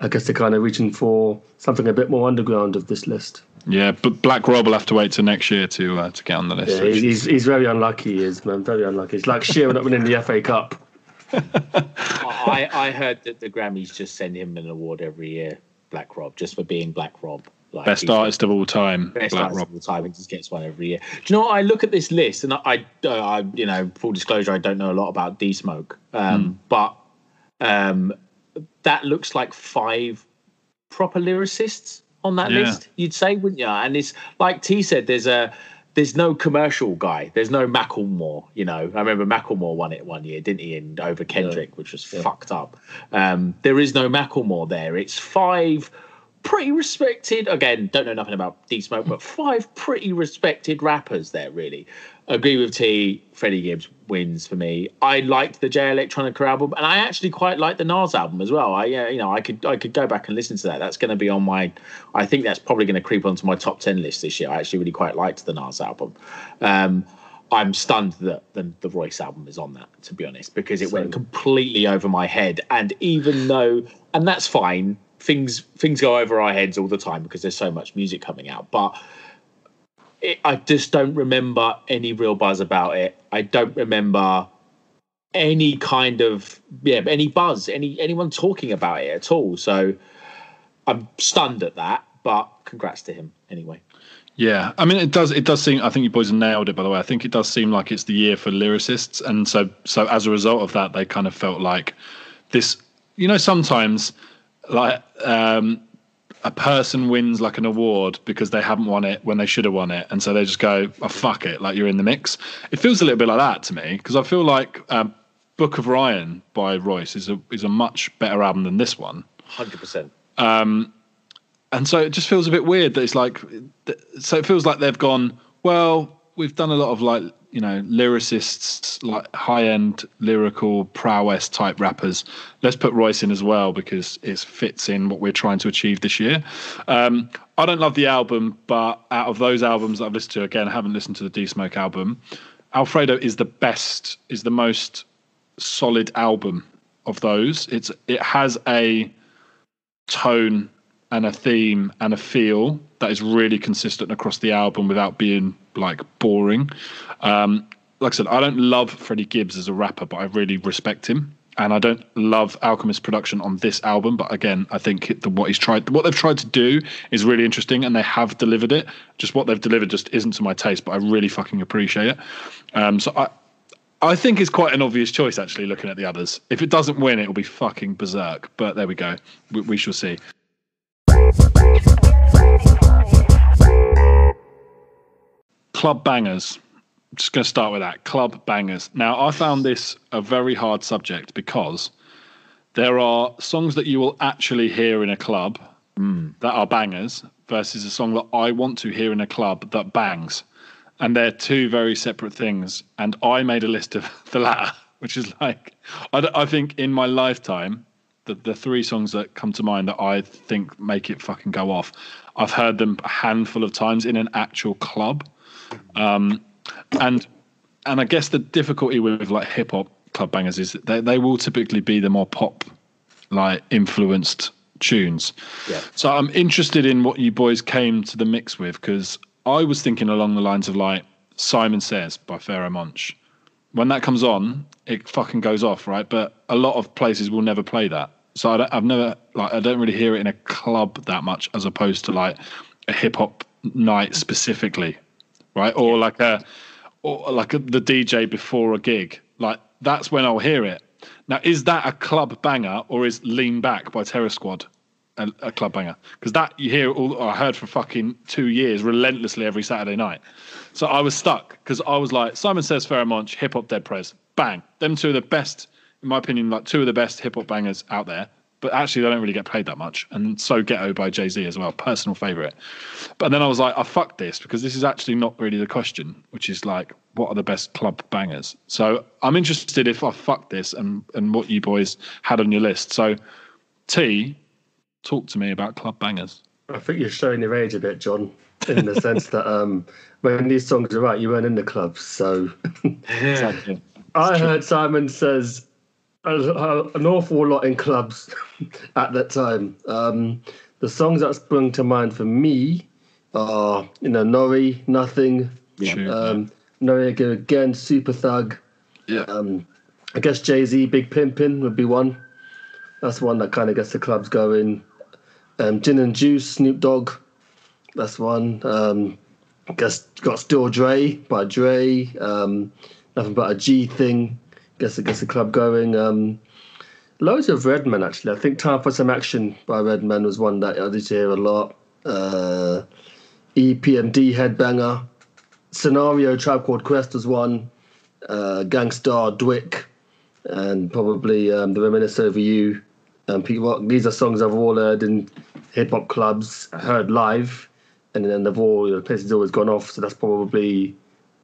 I guess they're kind of reaching for something a bit more underground of this list. Yeah. But Black Rob will have to wait till next year to uh, to get on the list. Yeah, he's, he's, he's very unlucky, he is, man, very unlucky. It's like Shearer not winning the FA Cup. I, I heard that the Grammys just send him an award every year, Black Rob, just for being Black Rob. Like Best artist of all time, best Black artist Rob. of all time. He just gets one every year. Do you know what? I look at this list and I, I, I you know, full disclosure, I don't know a lot about D Smoke, um, but um, that looks like five proper lyricists on that Yeah. list. You'd say, wouldn't you? And it's like T said, there's a. There's no commercial guy. There's no Macklemore. You know, I remember Macklemore won it one year, didn't he? And over Kendrick, which was fucked up. Um, there is no Macklemore there. It's five pretty respected. Again, don't know nothing about D Smoke, but five pretty respected rappers there. Really, agree with T. Freddie Gibbs wins for me. I liked the Jay Electronica album, and I actually quite liked the Nas album as well. I, uh, you know, I could I could go back and listen to that. That's going to be on my. I think that's probably going to creep onto my top ten list this year. I actually really quite liked the Nas album. Um, I'm stunned that the, the Royce album is on that, to be honest, because it went completely over my head. And even though, and that's fine, things things go over our heads all the time because there's so much music coming out. But it, I just don't remember any real buzz about it. I don't remember any kind of yeah any buzz, any anyone talking about it at all. So I'm stunned at that. But congrats to him anyway. Yeah, I mean, it does. It does seem. I think you boys have nailed it. By the way, I think it does seem like it's the year for lyricists, and so so as a result of that, they kind of felt like this. You know, sometimes like um, a person wins like an award because they haven't won it when they should have won it, and so they just go, "Oh fuck it!" Like you're in the mix. It feels a little bit like that to me because I feel like um, Book of Ryan by Royce is a is a much better album than this one. Hundred percent. Um, and so it just feels a bit weird that it's like so it feels like they've gone well we've done a lot of like you know lyricists like high end lyrical prowess type rappers. Let's put royce in as well because it fits in what we're trying to achieve this year. Um, i don't love the album but out of those albums that i've listened to again i haven't listened to the d smoke album alfredo is the best is the most solid album of those. It's it has a tone and a theme and a feel that is really consistent across the album without being like boring. Um, like I said, I don't love Freddie Gibbs as a rapper, but I really respect him. And I don't love Alchemist production on this album, but again, I think the, what he's tried, what they've tried to do, is really interesting, and they have delivered it. Just what they've delivered just isn't to my taste, but I really fucking appreciate it. Um, so I, I think it's quite an obvious choice actually. Looking at the others, if it doesn't win, it will be fucking berserk. But there we go. We, we shall see. Club bangers. I'm just going to start with that. Club bangers. Now, I found this a very hard subject because there are songs that you will actually hear in a club that are bangers versus a song that I want to hear in a club that bangs. And they're two very separate things. And I made a list of the latter, which is like, I think in my lifetime, the, the three songs that come to mind that I think make it fucking go off, I've heard them a handful of times in an actual club. Um, and and I guess the difficulty with like hip hop club bangers is that they, they will typically be the more pop like influenced tunes. Yeah. So I'm interested in what you boys came to the mix with because I was thinking along the lines of like Simon Says by Pharoahe Monch. When that comes on, it fucking goes off, right? But a lot of places will never play that. So I don't, I've never like I don't really hear it in a club that much as opposed to like a hip hop night specifically, right? Or like a or like a, the DJ before a gig. Like that's when I'll hear it. Now, is that a club banger or is Lean Back by Terror Squad a, a club banger? Because that you hear all I heard for fucking two years relentlessly every Saturday night. So I was stuck because I was like Simon Says, Pharoahe Monch, Hip Hop Dead Prez, bang. Them two are the best, in my opinion, like two of the best hip hop bangers out there. But actually, they don't really get played that much. And so Ghetto by Jay Z as well, personal favorite. But then I was like, I fuck this because this is actually not really the question, which is like, what are the best club bangers? So I'm interested if I fuck this and and what you boys had on your list. So T, talk to me about club bangers. I think you're showing your age a bit, John, in the sense that um, when these songs are out, you weren't in the clubs. So Exactly. I heard Simon says a- a- an awful lot in clubs at that time. Um, the songs that sprung to mind for me are, you know, Nori, Nothing, True. um, Noriega again, Super Thug. yeah. Um, I guess Jay Z, Big Pimpin' would be one. That's one that kind of gets the clubs going. Um, Gin and Juice, Snoop Dogg. That's one. Um, I guess got Still Dre by Dre. Um, nothing but a G thing. Guess it gets the club going. Um, loads of Redman actually. I think Time for Some Action by Redman was one that I did hear a lot. Uh, EPMD Headbanger. Scenario Tribe Called Quest was one. Uh, Gang Starr DWYCK and probably um, The Reminisce Over You and Pete Rock. These are songs I've all heard in hip hop clubs heard live, and then they've all the place has always gone off. So that's probably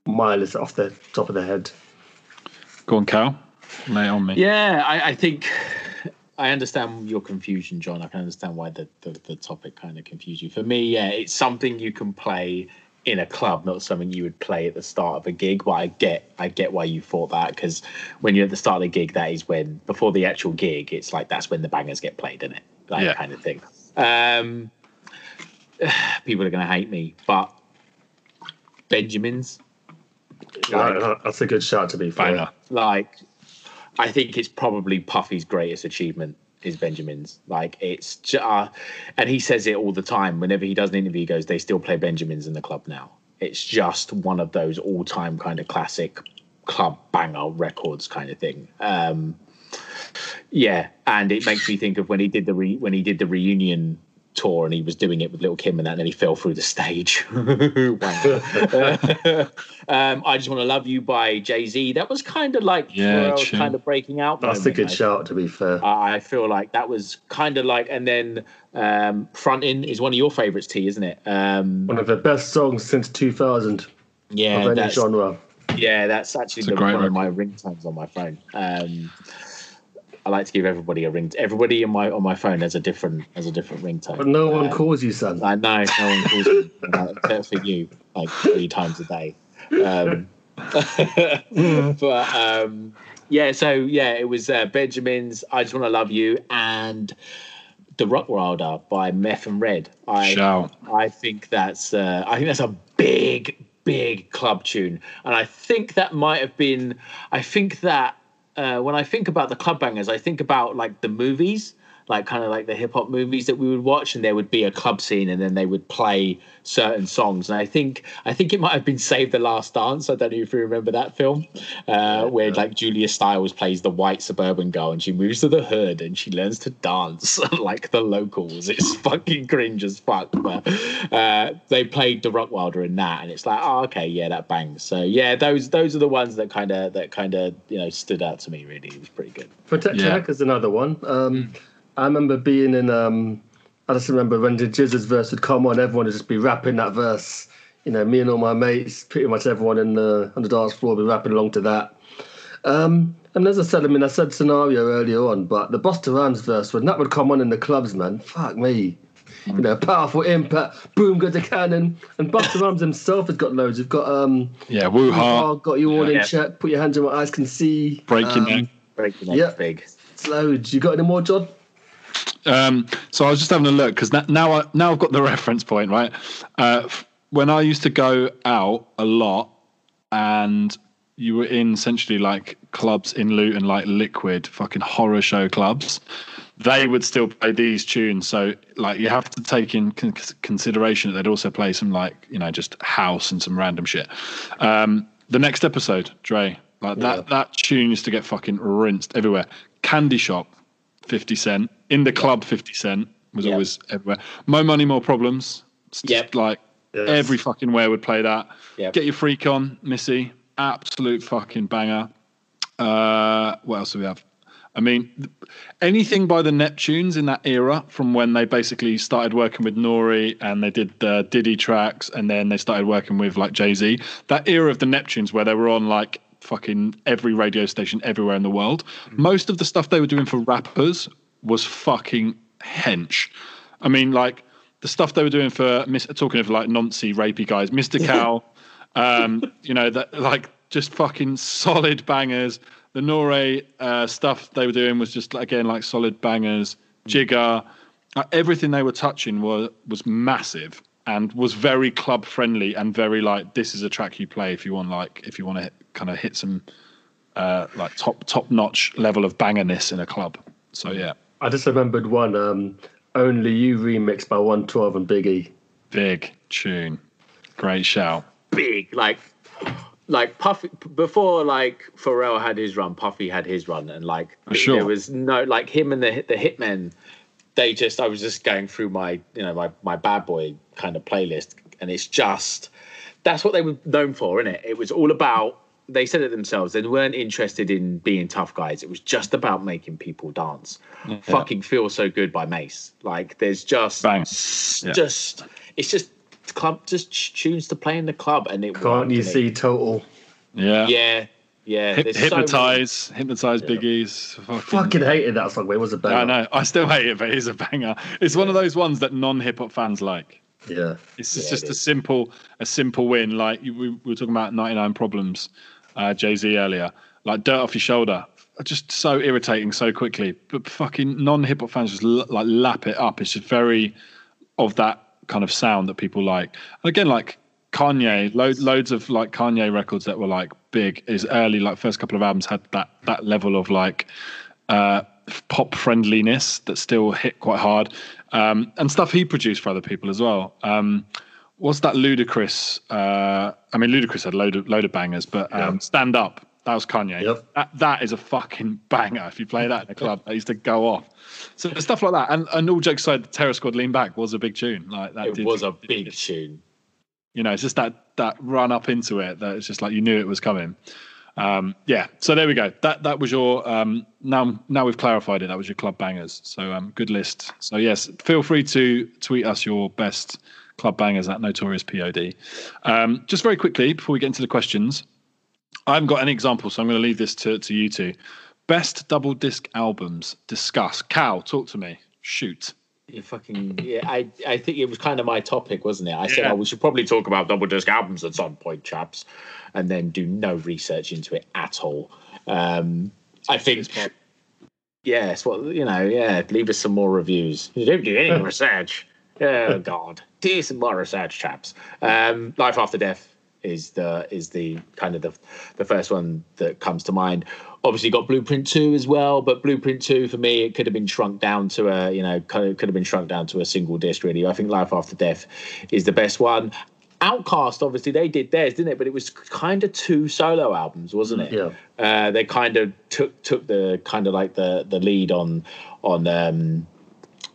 my list off the top of the head. Go on, Cal. Lay it on me. Yeah, I, I think I understand your confusion, John. I can understand why the, the, the topic kind of confused you. For me, yeah, it's something you can play in a club, not something you would play at the start of a gig. But I get, I get why you thought that because when you're at the start of the gig, that is when before the actual gig, it's like that's when the bangers get played, isn't it? That Yeah. kind of thing. Um, people are going to hate me, but Benjamins, Yeah, that's a good shot to be fair. Like I think it's probably Puffy's greatest achievement is Benjamin's. Like it's ju- uh, and he says it all the time. Whenever he does an interview, he goes, "They still play Benjamins in the club now." It's just one of those all-time kind of classic club banger records kind of thing. Um, yeah, and it makes me think of when he did the re- when he did the reunion tour and he was doing it with Little Kim and that, and then he fell through the stage. Um, I just want to love you by Jay Z. That was kind of like Yeah, kind of breaking out. That's a good I shout to be fair. I I feel like that was kind of like, and then um, fronting is one of your favorites, T, isn't it? Um, One of the best songs since 2000 yeah, of any that's, genre. yeah, that's actually the, great one of my ringtones on my phone. Um, I like to give everybody a ring. Everybody in my on my phone has a different has a different ringtone. But no one Um, calls you, son. I know no one calls me except for you, like three times a day. Um, but um, yeah, so yeah, it was uh, Benjamin's "I Just Want to Love You" and "The Rockwilder" by Meth and Red. I Shout. I think that's uh, I think that's a big big club tune, and I think that might have been. I think that uh, when I think about the club bangers, I think about like the movies. Like kind of like the hip hop movies that we would watch, and there would be a club scene, and then they would play certain songs. And I think I think it might have been Save the Last Dance. I don't know if you remember that film, uh, where like Julia Stiles plays the white suburban girl, and she moves to the hood, and she learns to dance like the locals. It's fucking cringe as fuck. But uh, they played the Rockwilder in that, and it's like, oh, okay, yeah, that bangs. So yeah, those those are the ones that kind of that kind of you know stood out to me. Really, it was pretty good. Protect Your Yeah. Neck is another one. Um, I remember being in. Um, I just remember when the GZA's verse would come on, everyone would just be rapping that verse. You know, me and all my mates, pretty much everyone in the on the dance floor, would be rapping along to that. Um, and as I said, I mean, I said scenario earlier on, but the Busta Rhymes verse when that would come on in the clubs, man, fuck me. You know, powerful impact, boom, goes the cannon, and Busta Rhymes himself has got loads. You've got um, Yeah, woo ha. got you all in Yeah. check. Put your hands in my eyes can see. Breaking um, neck. Breaking Yeah. yeah. big. It's loads. You got any more, John? Um, so I was just having a look because now I now I've got the reference point right. Uh, when I used to go out a lot, and you were in essentially like clubs in Luton, like liquid fucking horror show clubs, they would still play these tunes. So like you have to take in con- consideration that they'd also play some like you know just house and some random shit. Um, the next episode, Dre, like Yeah. that that tune used to get fucking rinsed everywhere. Candy Shop, fifty cent. In the club, fifty cent was Yeah. always everywhere. More money, more problems. Yep. like Yes. every fucking where would play that. Yep. Get your freak on, Missy. Absolute fucking banger. Uh, what else do we have? I mean, anything by the Neptunes in that era, from when they basically started working with Nori and they did the Diddy tracks, and then they started working with like Jay Z. That era of the Neptunes, where they were on like fucking every radio station everywhere in the world. Most of the stuff they were doing for rappers was fucking hench. I mean, like the stuff they were doing for talking of like noncy rapey guys, Mr. Cow, um, you know, that like just fucking solid bangers. The Nore uh, stuff they were doing was just again like solid bangers. Jigga, uh, everything they were touching was was massive and was very club friendly and very like this is a track you play if you want like if you want to kind of hit some uh, like top top notch level of bangerness in a club. So yeah, I just remembered one. Um, Only You remix by 112 and Biggie. big tune, great shout. big like like Puffy before like Pharrell had his run, Puffy had his run, and like sure. there was no like him and the the Hitmen. They just I was just going through my you know my my bad boy kind of playlist, and it's just that's what they were known for, isn't it? It was all about they said it themselves. They weren't interested in being tough guys. It was just about making people dance. Fucking feel so good by Mase. Like there's just, Bang. s- Yeah. just it's just club just tunes to play in the club, and it Can't you and it- see total? Yeah. Yeah, yeah. Hyp- there's so hypnotize, hypnotize biggies. Fucking, Fucking hated that song. but It was a banger. I know. I still hate it, but it's a banger. It's one of those ones that non-hip hop fans like. Yeah. It's just, Yeah, just it a is. simple, a simple win. Like we, we were talking about 99 problems, uh, Jay Z earlier. Like dirt off your shoulder, just so irritating so quickly. But fucking non-hip hop fans just l- like lap it up. It's just very of that kind of sound that people like. And again, like Kanye, load, loads of like Kanye records that were like big. His early like first couple of albums had that that level of like uh, pop friendliness that still hit quite hard, um, and stuff he produced for other people as well. Um, what's that Ludacris? Uh, I mean, Ludacris had load of load of bangers, but um, stand up. That was Kanye. Yep. That, that is a fucking banger. If you play that in a club, that used to go off. So stuff like that, and, and all jokes aside, Terror Squad Lean Back was a big tune. Like that It did- was a big tune. you know, it's just that that run up into it that it's just like you knew it was coming. Um, yeah, so there we go. That that was your um, now now we've clarified it. That was your club bangers. So um, good list. So yes, feel free to tweet us your best club bangers at Notorious Pod. Um, just very quickly before we get into the questions, I haven't got any examples, so I'm going to leave this to to you two. Best double disc albums. Discuss. Cal, talk to me. Shoot. You fucking yeah. I I think it was kind of my topic, wasn't it? I said, oh, we should probably talk about double disc albums at some point, chaps, and then do no research into it at all. Um, I think. Yes, well, you know, yeah. Leave us some more reviews. You don't do any research. Oh God, some more research, chaps. Um, Life after death is the is the kind of the the first one that comes to mind. Obviously, got Blueprint Two as well, but Blueprint Two for me it could have been shrunk down to a you know could have been shrunk down to a single disc. Really, I think Life After Death is the best one. OutKast, obviously, they did theirs, didn't it? But it was kind of two solo albums, wasn't it? Yeah. Uh, they kind of took took the kind of like the the lead on on um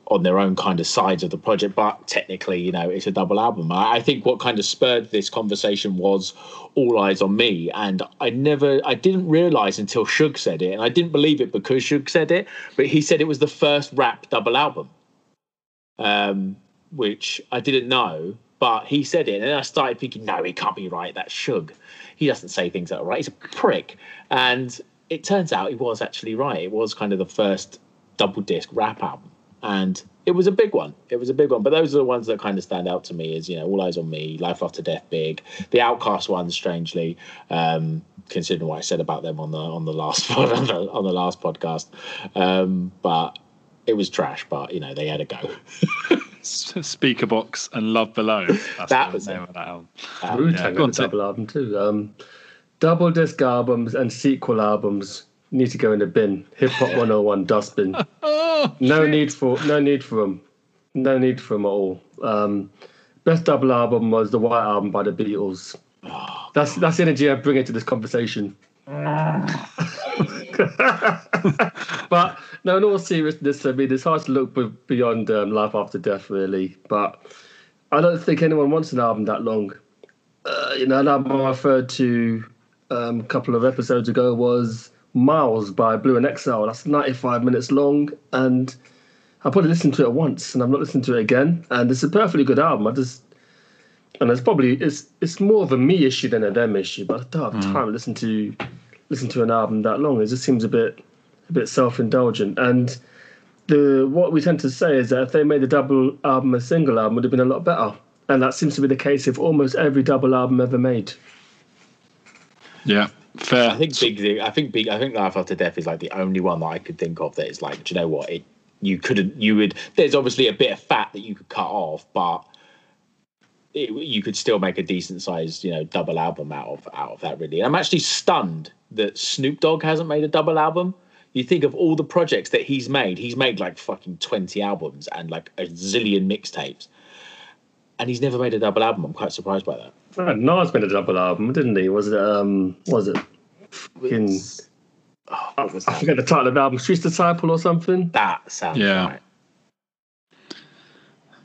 on their own kind of sides of the project, but technically, you know, it's a double album. I, I think what kind of spurred this conversation was All Eyez on Me, and I never, I didn't realize until Suge said it, and I didn't believe it because Suge said it, but he said it was the first rap double album, um, which I didn't know, but he said it, and then I started thinking, no, he can't be right. That's Suge. He doesn't say things that are right. He's a prick, and it turns out he was actually right. It was kind of the first double disc rap album and it was a big one. It was a big one. But those are the ones that kind of stand out to me. Is you know, All Eyez on Me, Life After Death, big. The OutKast ones, strangely, um, considering what I said about them on the on the last on the, on the last podcast. Um, but it was trash. But you know, they had a go. Speakerboxxx and Love Below. That's That the was name it. of that album. Wu yeah, go on, had a Tim. double album too. Um, double disc albums and sequel albums need to go in the bin. Hip Hop 101 dustbin. Oh, No need for no need for them. No need for them at all. Um, best double album was the White Album by the Beatles. That's that's the energy I bring into this conversation. but no, in all seriousness, I mean, it's hard to look beyond um, life after death, really. But I don't think anyone wants an album that long. Uh, you know, an album I referred to um, a couple of episodes ago was Miles by Blu and Exile. That's 95 minutes long, and I probably listened to it once, and I'm not listening to it again. And it's a perfectly good album. I just and it's probably it's it's more of a me issue than a them issue. But I don't have mm. time to listen to listen to an album that long. It just seems a bit a bit self indulgent. And the what we tend to say is that if they made a double album a single album, would have been a lot better. And that seems to be the case with almost every double album ever made. yeah, fair. I think Big. I think Big. I think Life After Death is like the only one that I could think of that is like, do you know what? It you couldn't. You would. There's obviously a bit of fat that you could cut off, but it, you could still make a decent sized, you know, double album out of out of that. Really, and I'm actually stunned that Snoop Dogg hasn't made a double album. You think of all the projects that he's made. He's made like fucking twenty albums and like a zillion mixtapes, and he's never made a double album. I'm quite surprised by that. Nas made a double album, didn't he? Was it um was it fucking Oh, what was I that? forget the title of the album, Streets Disciple or something? That sounds Yeah. right.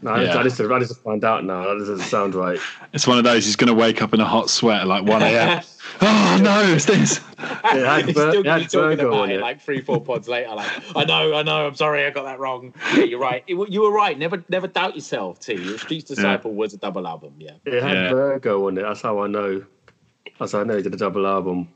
No, I, Yeah. I, just, I just find out now. That doesn't sound right. It's one of those. He's going to wake up in a hot sweat at like one a.m. oh no, it's this. It had He's Vir- still gonna had be talking about it it. like three, four pods later. Like, I know, I know, I'm sorry, I got that wrong. Yeah, you're right. It, you were right. Never, never doubt yourself. T. Your Streets Disciple was a double album. Yeah. It had Yeah. Virgo on it. That's how I know. That's how I know he did a double album.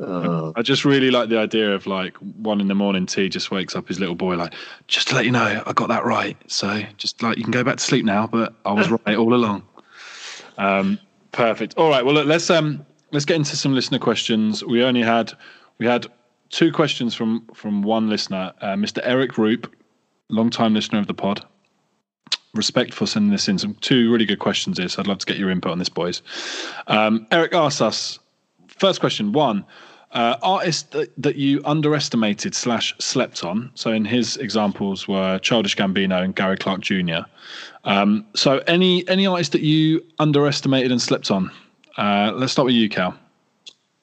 Uh, I just really like the idea of like one in the morning. T just wakes up his little boy like, just to let you know, I got that right. So just like you can go back to sleep now, but I was right all along. Um, perfect. All right. Well, look, let's um let's get into some listener questions. We only had we had two questions from from one listener, uh, Mr. Eric Roop, long time listener of the pod. Respect for sending this in. Some two really good questions here. So I'd love to get your input on this, boys. Um, Eric asks us first question one uh, artist that, that you underestimated slash slept on so in his examples were childish gambino and gary clark jr um, so any any artist that you underestimated and slept on uh, let's start with you cal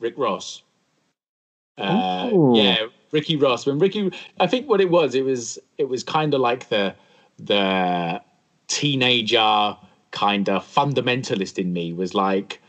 Rick Ross. Uh, yeah, Ricky Ross. When Ricky, I think what it was, it was it was kind of like the the teenager kind of fundamentalist in me was like.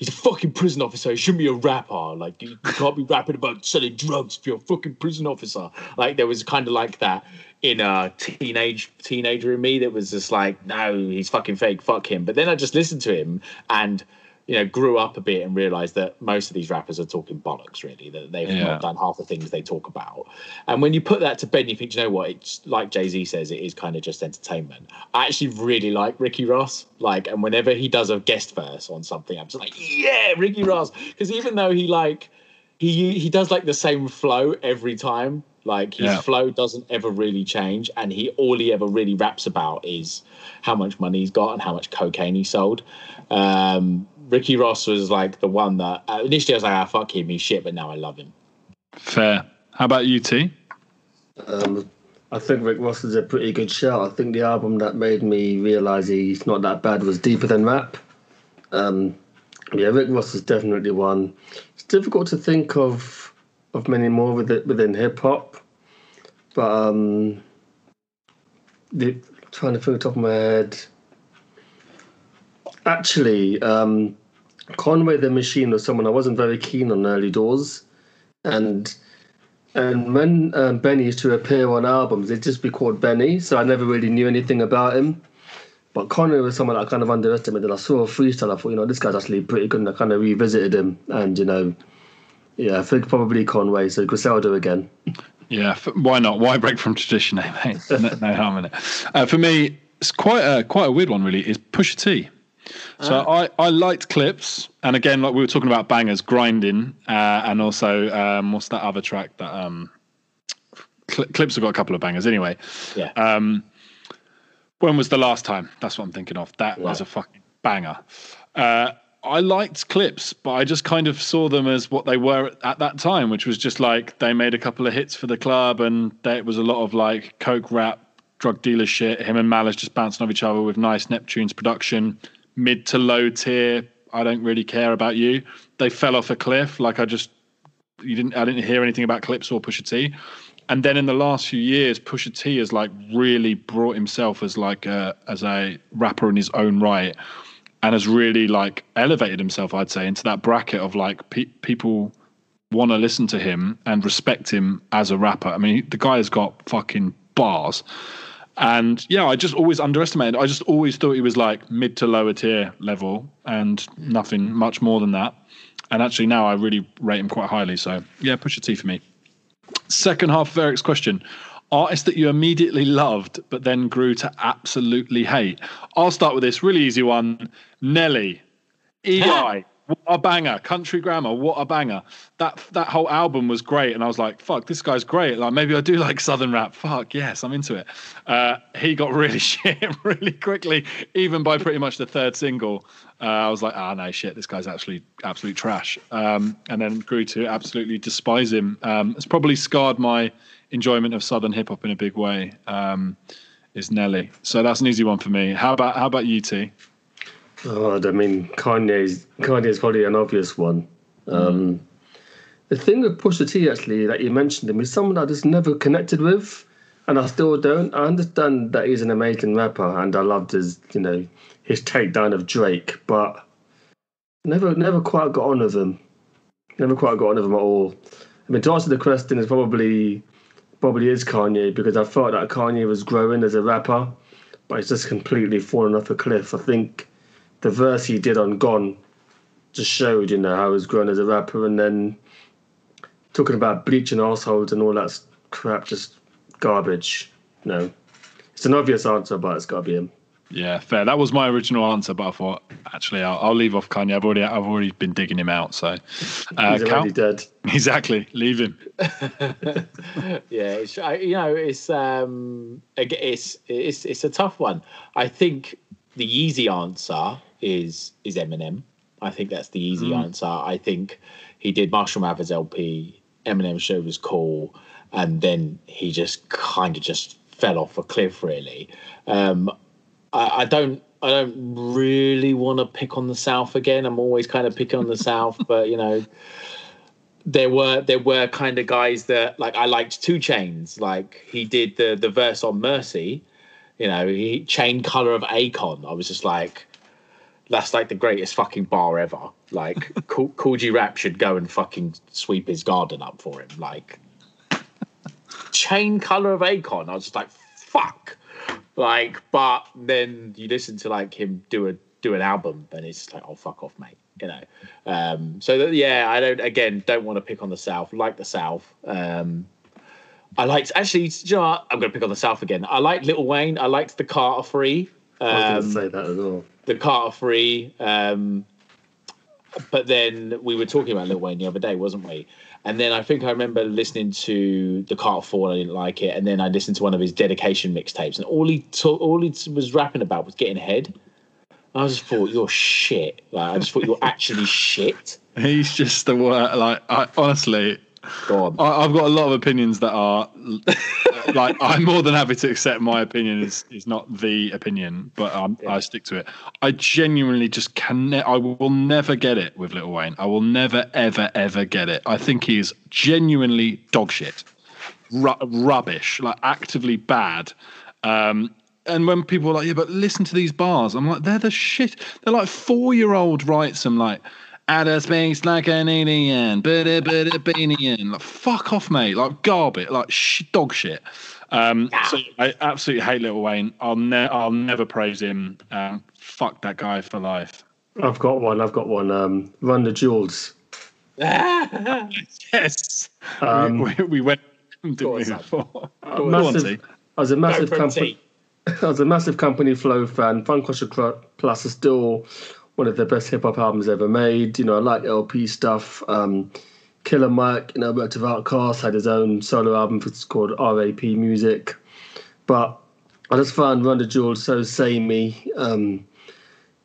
He's a fucking prison officer. He shouldn't be a rapper. Like you, can't be rapping about selling drugs if you're a fucking prison officer. Like there was kind of like that in a teenage teenager in me that was just like, no, he's fucking fake. Fuck him. But then I just listened to him and you know, grew up a bit and realized that most of these rappers are talking bollocks, really, that they've Yeah. not done half the things they talk about. And when you put that to bed, you think, you know what? It's like Jay Z says, it is kind of just entertainment. I actually really like Ricky Ross. Like, and whenever he does a guest verse on something, I'm just like, yeah, Ricky Ross. Because even though he like, he he does like the same flow every time. Like his Yeah. flow doesn't ever really change, and he all he ever really raps about is how much money he's got and how much cocaine he sold. Um, Ricky Ross was like the one that uh, initially I was like, ah, fuck him, he's shit, but now I love him. fair how about you t um, I think Rick Ross is a pretty good shout. I think the album that made me realise he's not that bad was Deeper Than Rap. Um, yeah, Rick Ross is definitely one. It's difficult to think of of many more within, within hip hop, but um, the, trying to think off the top of my head. Actually, um, Conway the Machine was someone I wasn't very keen on early doors, and and when um, Benny used to appear on albums, it'd just be called Benny, so I never really knew anything about him. But Conway was someone I kind of underestimated. I saw a freestyle, I thought, you know, this guy's actually pretty good, and I kind of revisited him. And, you know, yeah, I think probably Conway, so Griselda again. Yeah, why not? Why break from tradition, eh, mate? No, no harm in it. Uh, for me, it's quite a quite a weird one, really. Is Pusha T. So I, I liked Clipse, and again, like we were talking about bangers, grinding, uh, and also um, what's that other track that um, Cl- Clipse have got a couple of bangers anyway. Yeah. Um, when was the last time? That's what I'm thinking of. That was a fucking banger. Uh, I liked clips, but I just kind of saw them as what they were at that time, which was just like they made a couple of hits for the club, and it was a lot of like coke rap, drug dealer shit. Him and Malice just bouncing off each other with nice Neptune's production, mid to low tier. I don't really care about you. They fell off a cliff. Like I just you didn't I didn't hear anything about Clipse or Pusha T. And then in the last few years, Pusha T has like really brought himself as like a, as a rapper in his own right, and has really like elevated himself. I'd say into that bracket of like pe- people want to listen to him and respect him as a rapper. I mean, the guy has got fucking bars. And yeah, I just always underestimated. I just always thought he was like mid to lower tier level and nothing much more than that. And actually, now I really rate him quite highly. So yeah, Pusha T for me. Second half of Eric's question: artist that you immediately loved but then grew to absolutely hate. I'll start with this really easy one: Nelly, EI. What a banger! Country Grammar, what a banger! That that whole album was great, and I was like, "Fuck, this guy's great." Like maybe I do like Southern rap. Fuck yes, I'm into it. Uh, he got really shit really quickly, even by pretty much the third single. Uh, I was like, "Ah, no shit, this guy's actually absolute trash." Um, and then grew to absolutely despise him. Um, it's probably scarred my enjoyment of Southern hip hop in a big way. Um, is Nelly? So that's an easy one for me. How about how about you, T? Oh, I mean, Kanye's Kanye's probably an obvious one. Um, the thing with Pusha T, actually, that you mentioned him, is someone I just never connected with. and I still don't. I understand that he's an amazing rapper, and I loved his, you know, his takedown of Drake, but never, never quite got on with him. Never quite got on with him at all. I mean, to answer the question, is probably, probably is Kanye because I felt that Kanye was growing as a rapper, but he's just completely fallen off a cliff. I think the verse he did on Gone just showed, you know, how he's grown as a rapper, and then talking about bleaching assholes and all that crap, just garbage. No, it's an obvious answer, but it's got to be him. Yeah, fair. That was my original answer, but I thought actually I'll, I'll leave off Kanye. I've already I've already been digging him out. So uh, He's Cal- already dead. exactly, leave him. yeah, it's, you know, it's um, ag- it's it's it's a tough one. I think the easy answer is is Eminem. I think that's the easy answer. I think he did Marshall Mathers LP. Eminem show was cool, and then he just kind of just fell off a cliff. Really, um, I, I don't. I don't really want to pick on the South again. I'm always kind of picking on the South, but you know, there were there were kind of guys that like I liked Two Chainz. Like he did the the verse on Mercy, you know, he chain color of Akon. I was just like, that's like the greatest fucking bar ever. Like G Rap should go and fucking sweep his garden up for him. Like chain color of Akon. I was just like, fuck. Like, but then you listen to like him do a do an album, and it's just like, oh fuck off, mate. You know. Um, so that, yeah, I don't again don't want to pick on the South. Like the South. Um, I liked actually. do You know what? I'm going to pick on the South again. I liked Little Wayne. I liked the Carter Three. I was Um, going to say that as well. The Carter Three. Um, but then we were talking about Lil Wayne the other day, wasn't we? And then I think I remember listening to the Carter Four and I didn't like it. And then I listened to one of his dedication mixtapes, and all he ta- all he was rapping about was getting head. I just thought you're shit. Like I just thought you're actually shit. He's just the word. Like I honestly, Go on. I, I've got a lot of opinions that are like I'm more than happy to accept my opinion is is not the opinion, but um, I stick to it. I genuinely just can. Ne- I will never get it with Little Wayne. I will never ever ever get it. I think he's genuinely dog shit, Ru- rubbish, like actively bad. Um, and when people are like, yeah, but listen to these bars, I'm like, they're the shit. They're like four year old writes them like outer space like an alien, bada bada banian. Like fuck off, mate. Like garbage, like sh- dog shit. Um, so I absolutely hate Little Wayne. I'll ne- I'll never praise him. Um, fuck that guy for life. I've got one. I've got one. Um, Run the Jewels. Yes, Um, we, we, we went. Didn't we, before? a on, massive, I was a massive from company. T. I was a massive Company Flow fan. Funcrusher Cl- Plus is still one of the best hip hop albums ever made. You know, I like El-P stuff. Um, Killer Mike, you know, worked with Outkast, had his own solo album it's called RAP Music. But I just found Run the Jewels so samey. Um,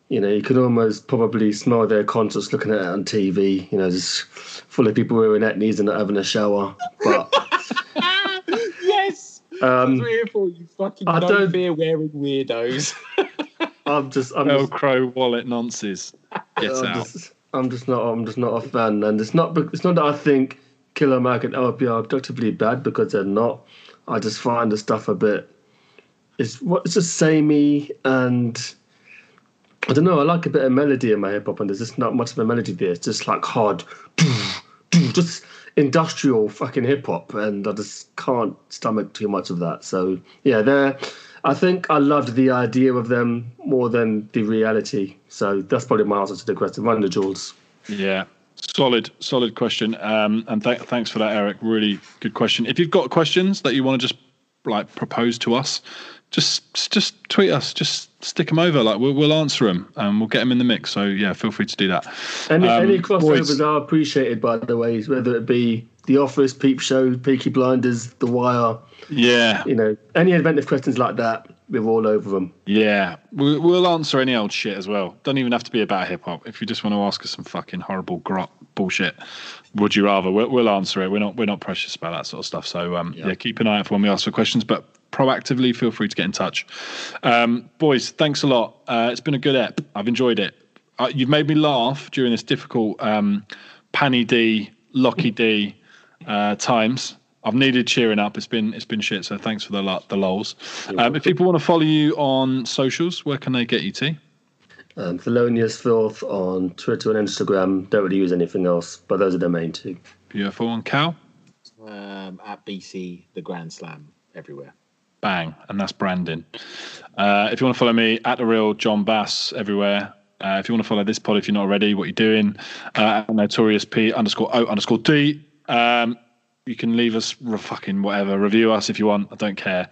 you know, you could almost probably smell their concerts looking at it on TV. You know, just full of people wearing etnies and not having a shower. But yes. um, Three or four, you fucking I don't- fear wearing weirdos. I'm just, I'm El just Crow wallet nonsense. Get I'm out. just, I'm just not. I'm just not a fan, and it's not. It's not that I think Killer Mike and El-P are objectively bad because they're not. I just find the stuff a bit. It's what it's just samey, and I don't know. I like a bit of melody in my hip hop, and there's just not much of a melody there. It's just like hard, just industrial fucking hip hop, and I just can't stomach too much of that. So yeah, they're. I think I loved the idea of them more than the reality. So that's probably my answer to the question. Run the jewels. Yeah. Solid, solid question. Um, and th- thanks for that, Eric. Really good question. If you've got questions that you want to just like propose to us, just just tweet us. Just stick them over. Like we'll, we'll answer them and we'll get them in the mix. So yeah, feel free to do that. Any Um, any crossovers boys. are appreciated, by the way, whether it be The Office, Peep Show, Peaky Blinders, The Wire. Yeah, You know, any inventive questions like that, we're all over them. yeah. We, we'll answer any old shit as well. Don't even have to be about hip hop. If you just want to ask us some fucking horrible grot bullshit, would you rather? We'll, we'll answer it. We're not we're not precious about that sort of stuff. So um, yeah. keep an eye out for when we ask for questions, but proactively feel free to get in touch. Um, boys, thanks a lot. Uh, it's been a good ep. I've enjoyed it. Uh, you've made me laugh during this difficult um, Panny D, Locky D uh, times. I've needed cheering up. It's been it's been shit. So thanks for the lo- the lols. Um, if people want to follow you on socials, where can they get you to? Um, Thelonious Filth on Twitter and Instagram. Don't really use anything else, but those are the main two. Beautiful. And Cal, Um, at BC the Grand Slam everywhere. bang, and that's Brandon. Uh, if you want to follow me at the real John Bass everywhere. Uh, if you want to follow this pod, if you're not already, what you're doing, uh, notorious P underscore O underscore D. Um, you can leave us re- fucking whatever, review us if you want. I don't care.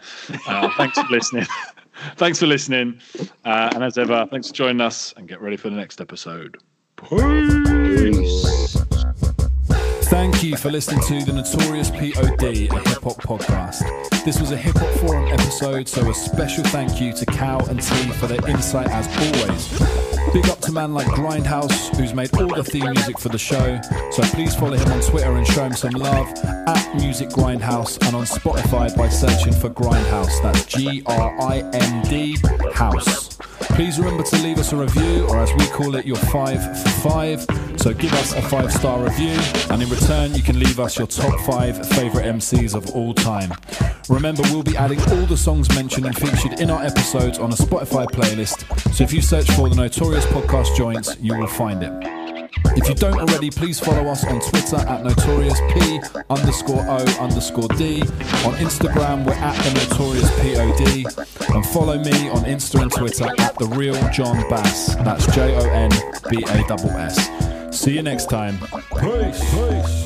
Uh, thanks for listening. thanks for listening. Uh, and as ever, thanks for joining us and get ready for the next episode. Peace. Thank you for listening to the Notorious POD, a hip hop podcast. This was a hip hop forum episode, so a special thank you to Cal and T for their insight as always. Big up to man like Grindhouse, who's made all the theme music for the show. So please follow him on Twitter and show him some love at Music Grindhouse and on Spotify by searching for Grindhouse. That's G R I N D House. Please remember to leave us a review, or as we call it, your five for five. So give us a five star review, and in return, you can leave us your top five favorite MCs of all time. Remember, we'll be adding all the songs mentioned and featured in our episodes on a Spotify playlist. So if you search for the Notorious Podcast Joints, you will find it. If you don't already, please follow us on Twitter at Notorious P underscore O underscore D. On Instagram, we're at the Notorious POD. And follow me on Insta and Twitter at the Real Jon Bass. That's J O N B A S S. See you next time. Peace. Peace.